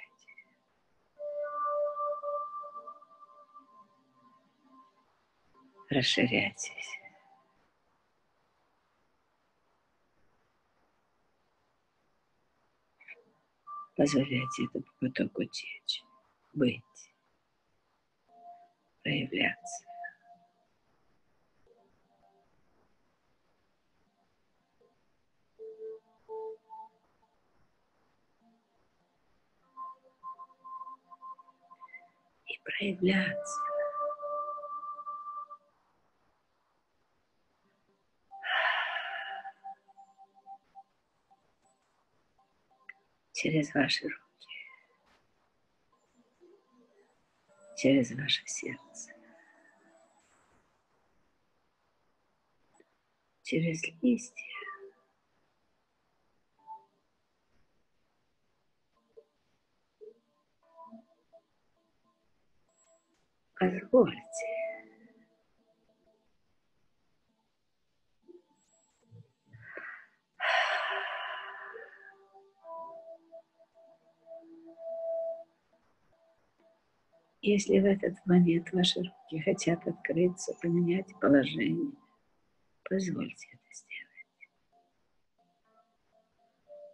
Расширяйтесь. Позволяйте этому потоку течь, быть, проявляться. проявляться. через ваши руки, через ваше сердце, через листья, позвольте. Если в этот момент ваши руки хотят открыться, поменять положение, позвольте это сделать.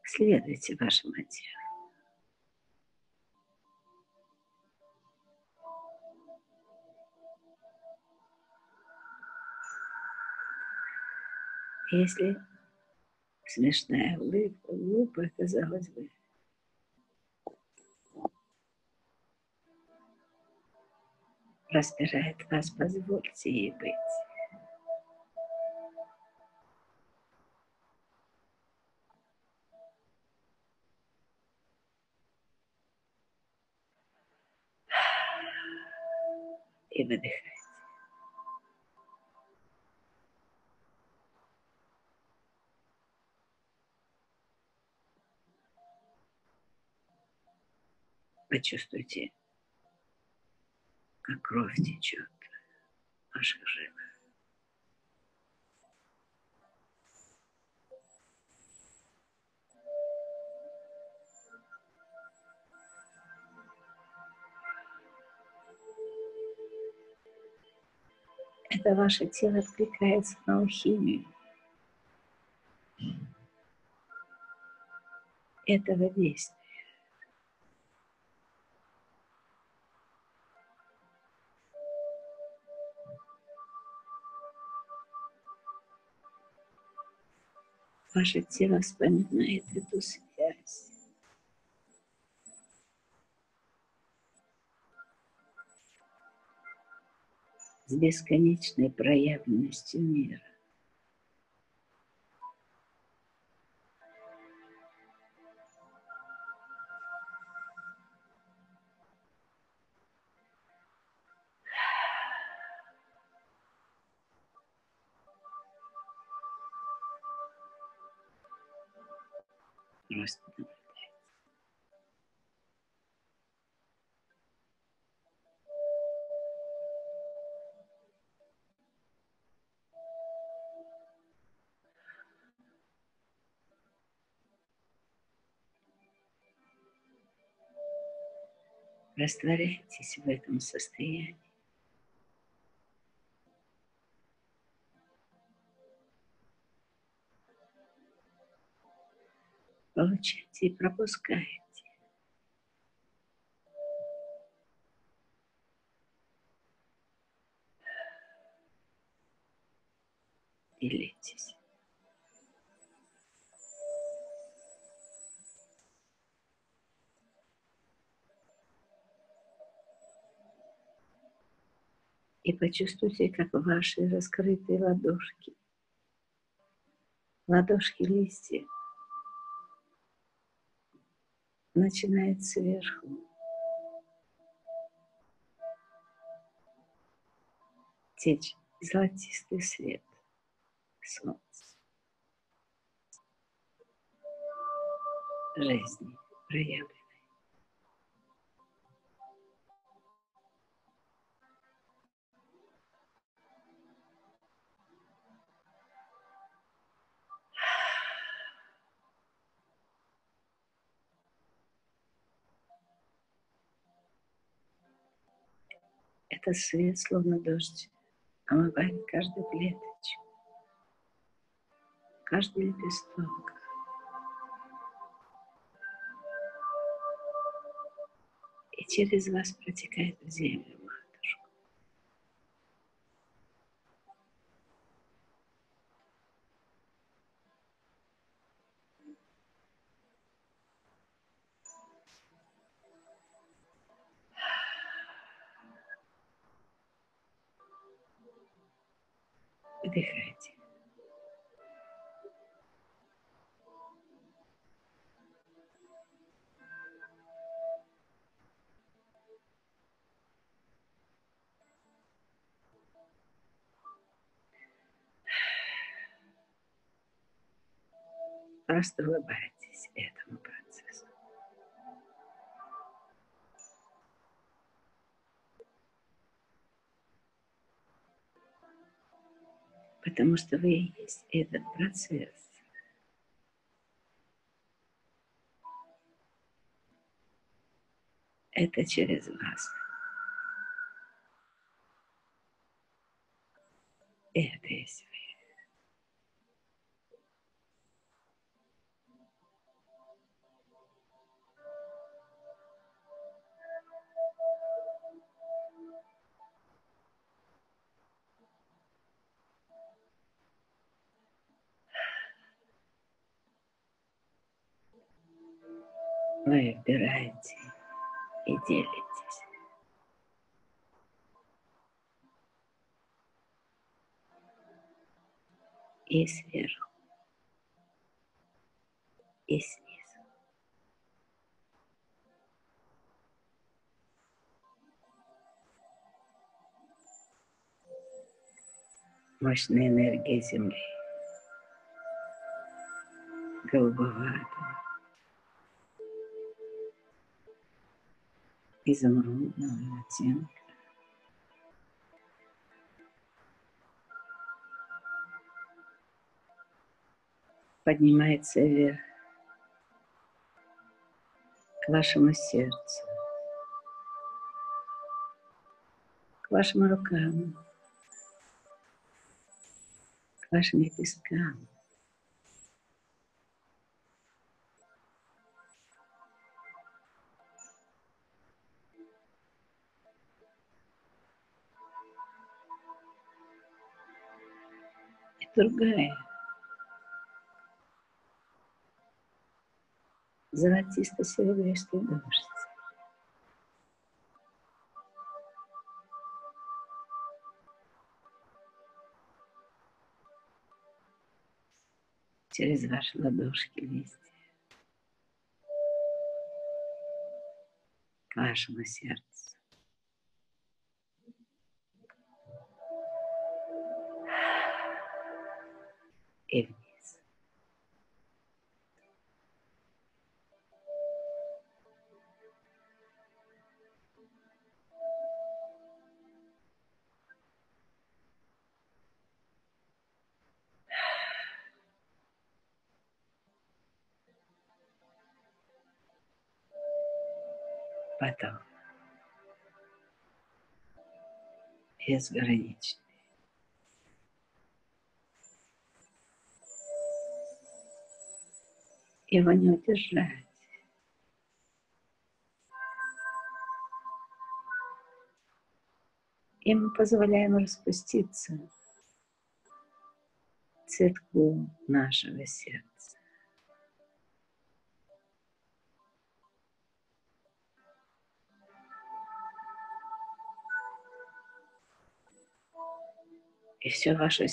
Следуйте вашему телу. Если смешная улыбка, глупая, казалось бы, распирает вас, позвольте ей быть. И выдыхайте. Почувствуйте как кровь течет в ваших жилах. Это ваше тело откликается на алхимию этого действия. Ваше тело вспоминает эту связь. с бесконечной проявленностью мира. Растворяйтесь в этом состоянии. получайте и пропускаете. Делитесь. И почувствуйте, как ваши раскрытые ладошки, ладошки листьев начинает сверху. Течь золотистый свет солнца. Жизни проявленной. Это свет, словно дождь, омывает каждую клеточку, каждый лепесток. И через вас протекает в землю Выдыхайте. Просто улыбайтесь этому процессу. Потому что вы и есть этот процесс. Это через вас. Это есть. Вы выбираете и делитесь. И сверху, и снизу. Мощная энергия Земли, голубоватая, изумрудного оттенка. Поднимается вверх к вашему сердцу, к вашим рукам, к вашим лепесткам. Другая. Золотисто-серебристый дождь. через ваши ладошки листья к вашему сердцу. И вниз. Потом безгранично. Его не удержать. И мы позволяем распуститься цветку нашего сердца. И все ваше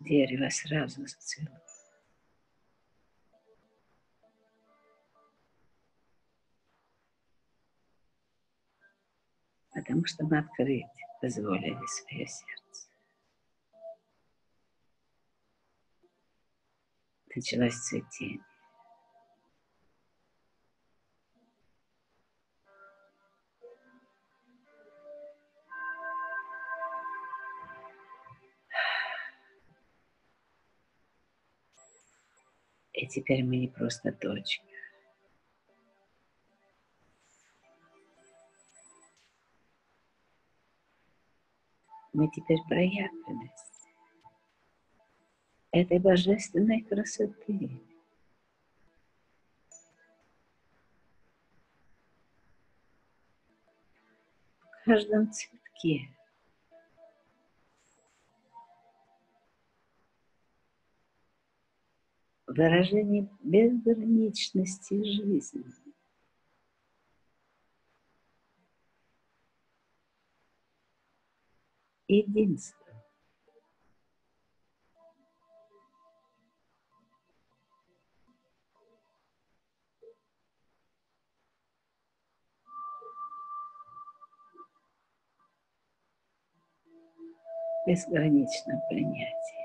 дерево сразу зацвело. Потому что мы открыть позволили свое сердце. Началось цветение. И теперь мы не просто точка. Мы теперь проявленность этой божественной красоты. В каждом цветке. Выражение безграничности жизни. Единство. Безграничное принятие.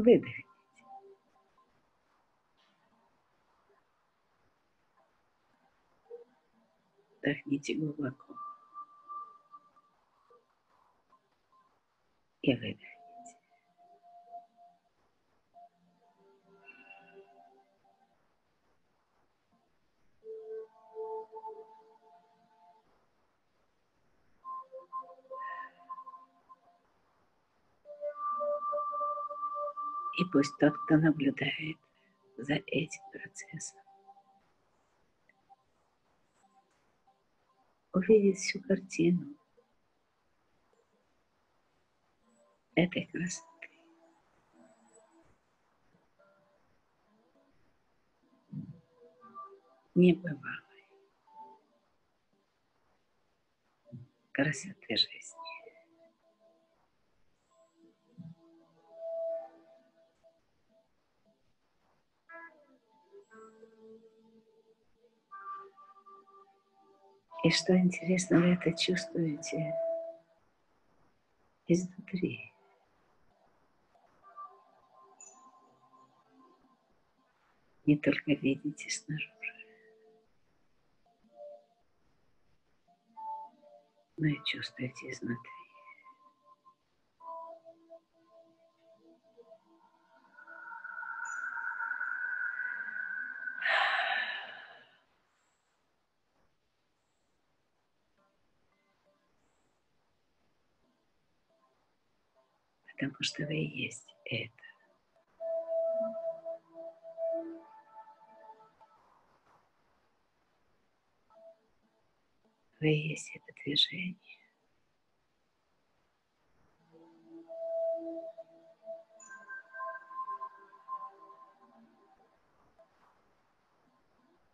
Выдохните. Вдохните глубоко. И выдохните. И пусть тот, кто наблюдает за этим процессом, увидит всю картину этой красоты. Небывалой красоты жизни. И что интересно, вы это чувствуете изнутри. Не только видите снаружи, но и чувствуете изнутри. Потому что вы и есть это. Вы и есть это движение.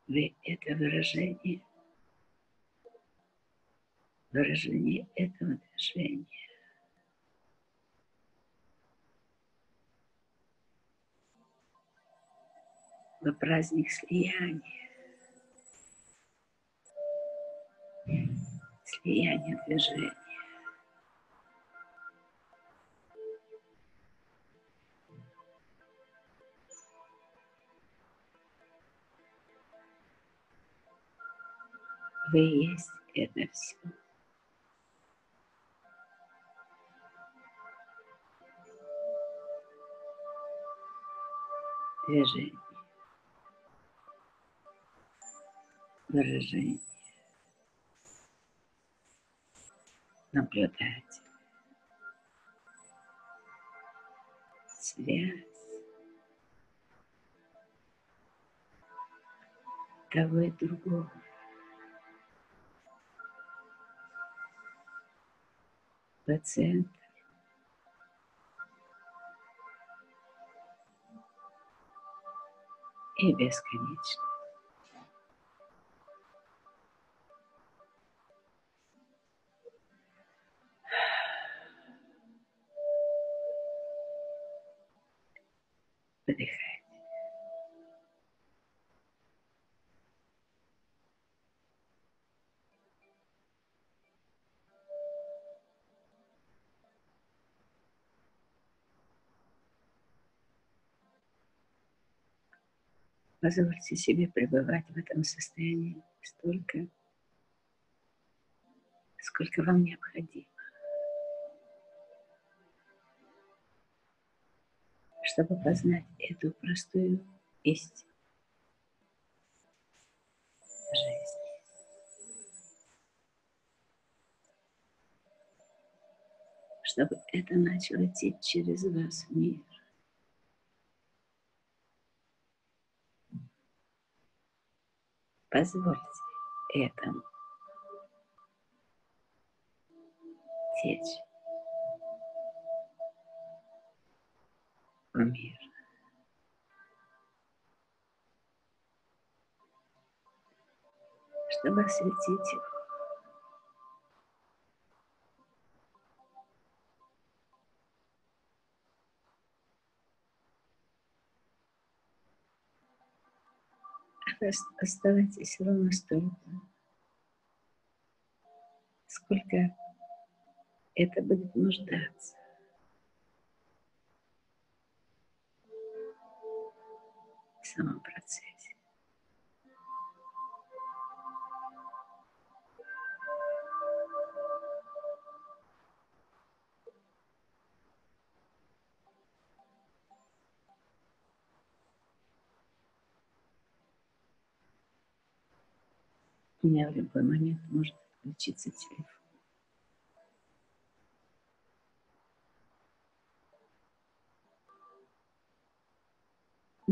Вы это выражение, выражение этого движения. На праздник слияния. Слияние движения. Вы есть это все. Движение. Выражение. Наблюдать. Связь. Того и другого. Пациент и бесконечно. Выдыхать. Позвольте себе пребывать в этом состоянии столько, сколько вам необходимо. Чтобы познать эту простую истину жизни. Чтобы это начало течь через вас в мир. Позвольте этому течь. Мир. Чтобы осветить его. оставайтесь ровно столько, сколько это будет нуждаться. в самом процессе. меня в любой момент может включиться телефон.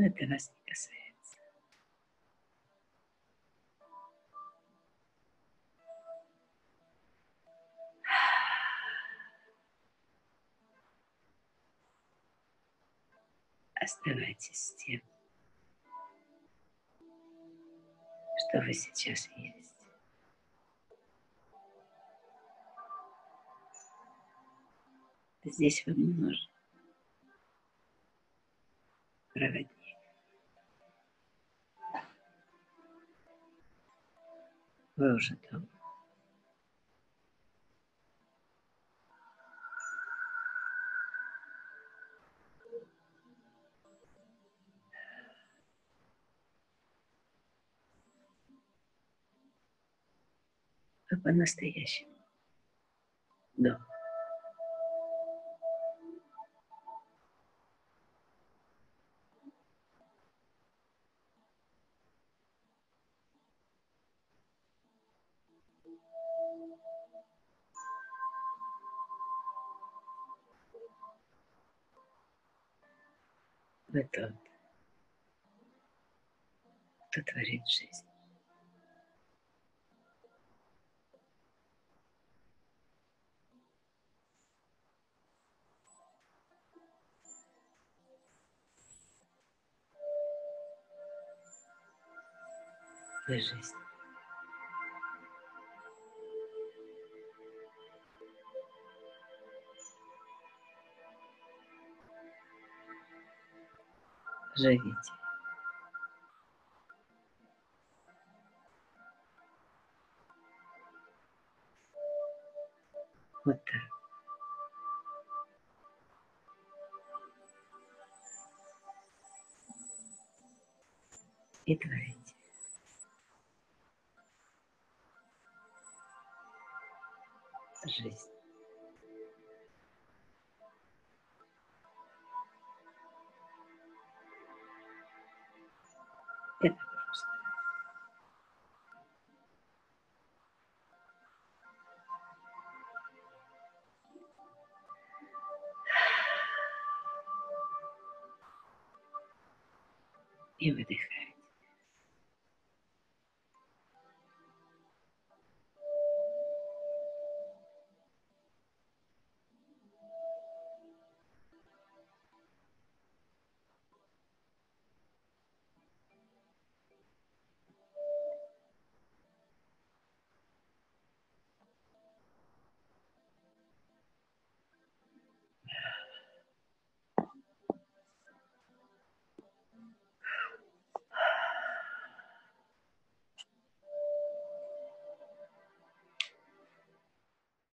Но это вас не касается. Оставайтесь с тем, что вы сейчас есть. Здесь не нужен проводник. Вы уже там. По-настоящему. Да. Тот, кто творит жизнь. Вы жизнь. Живите. Вот так. И творите. Жизнь. Это просто. И выдыхаем.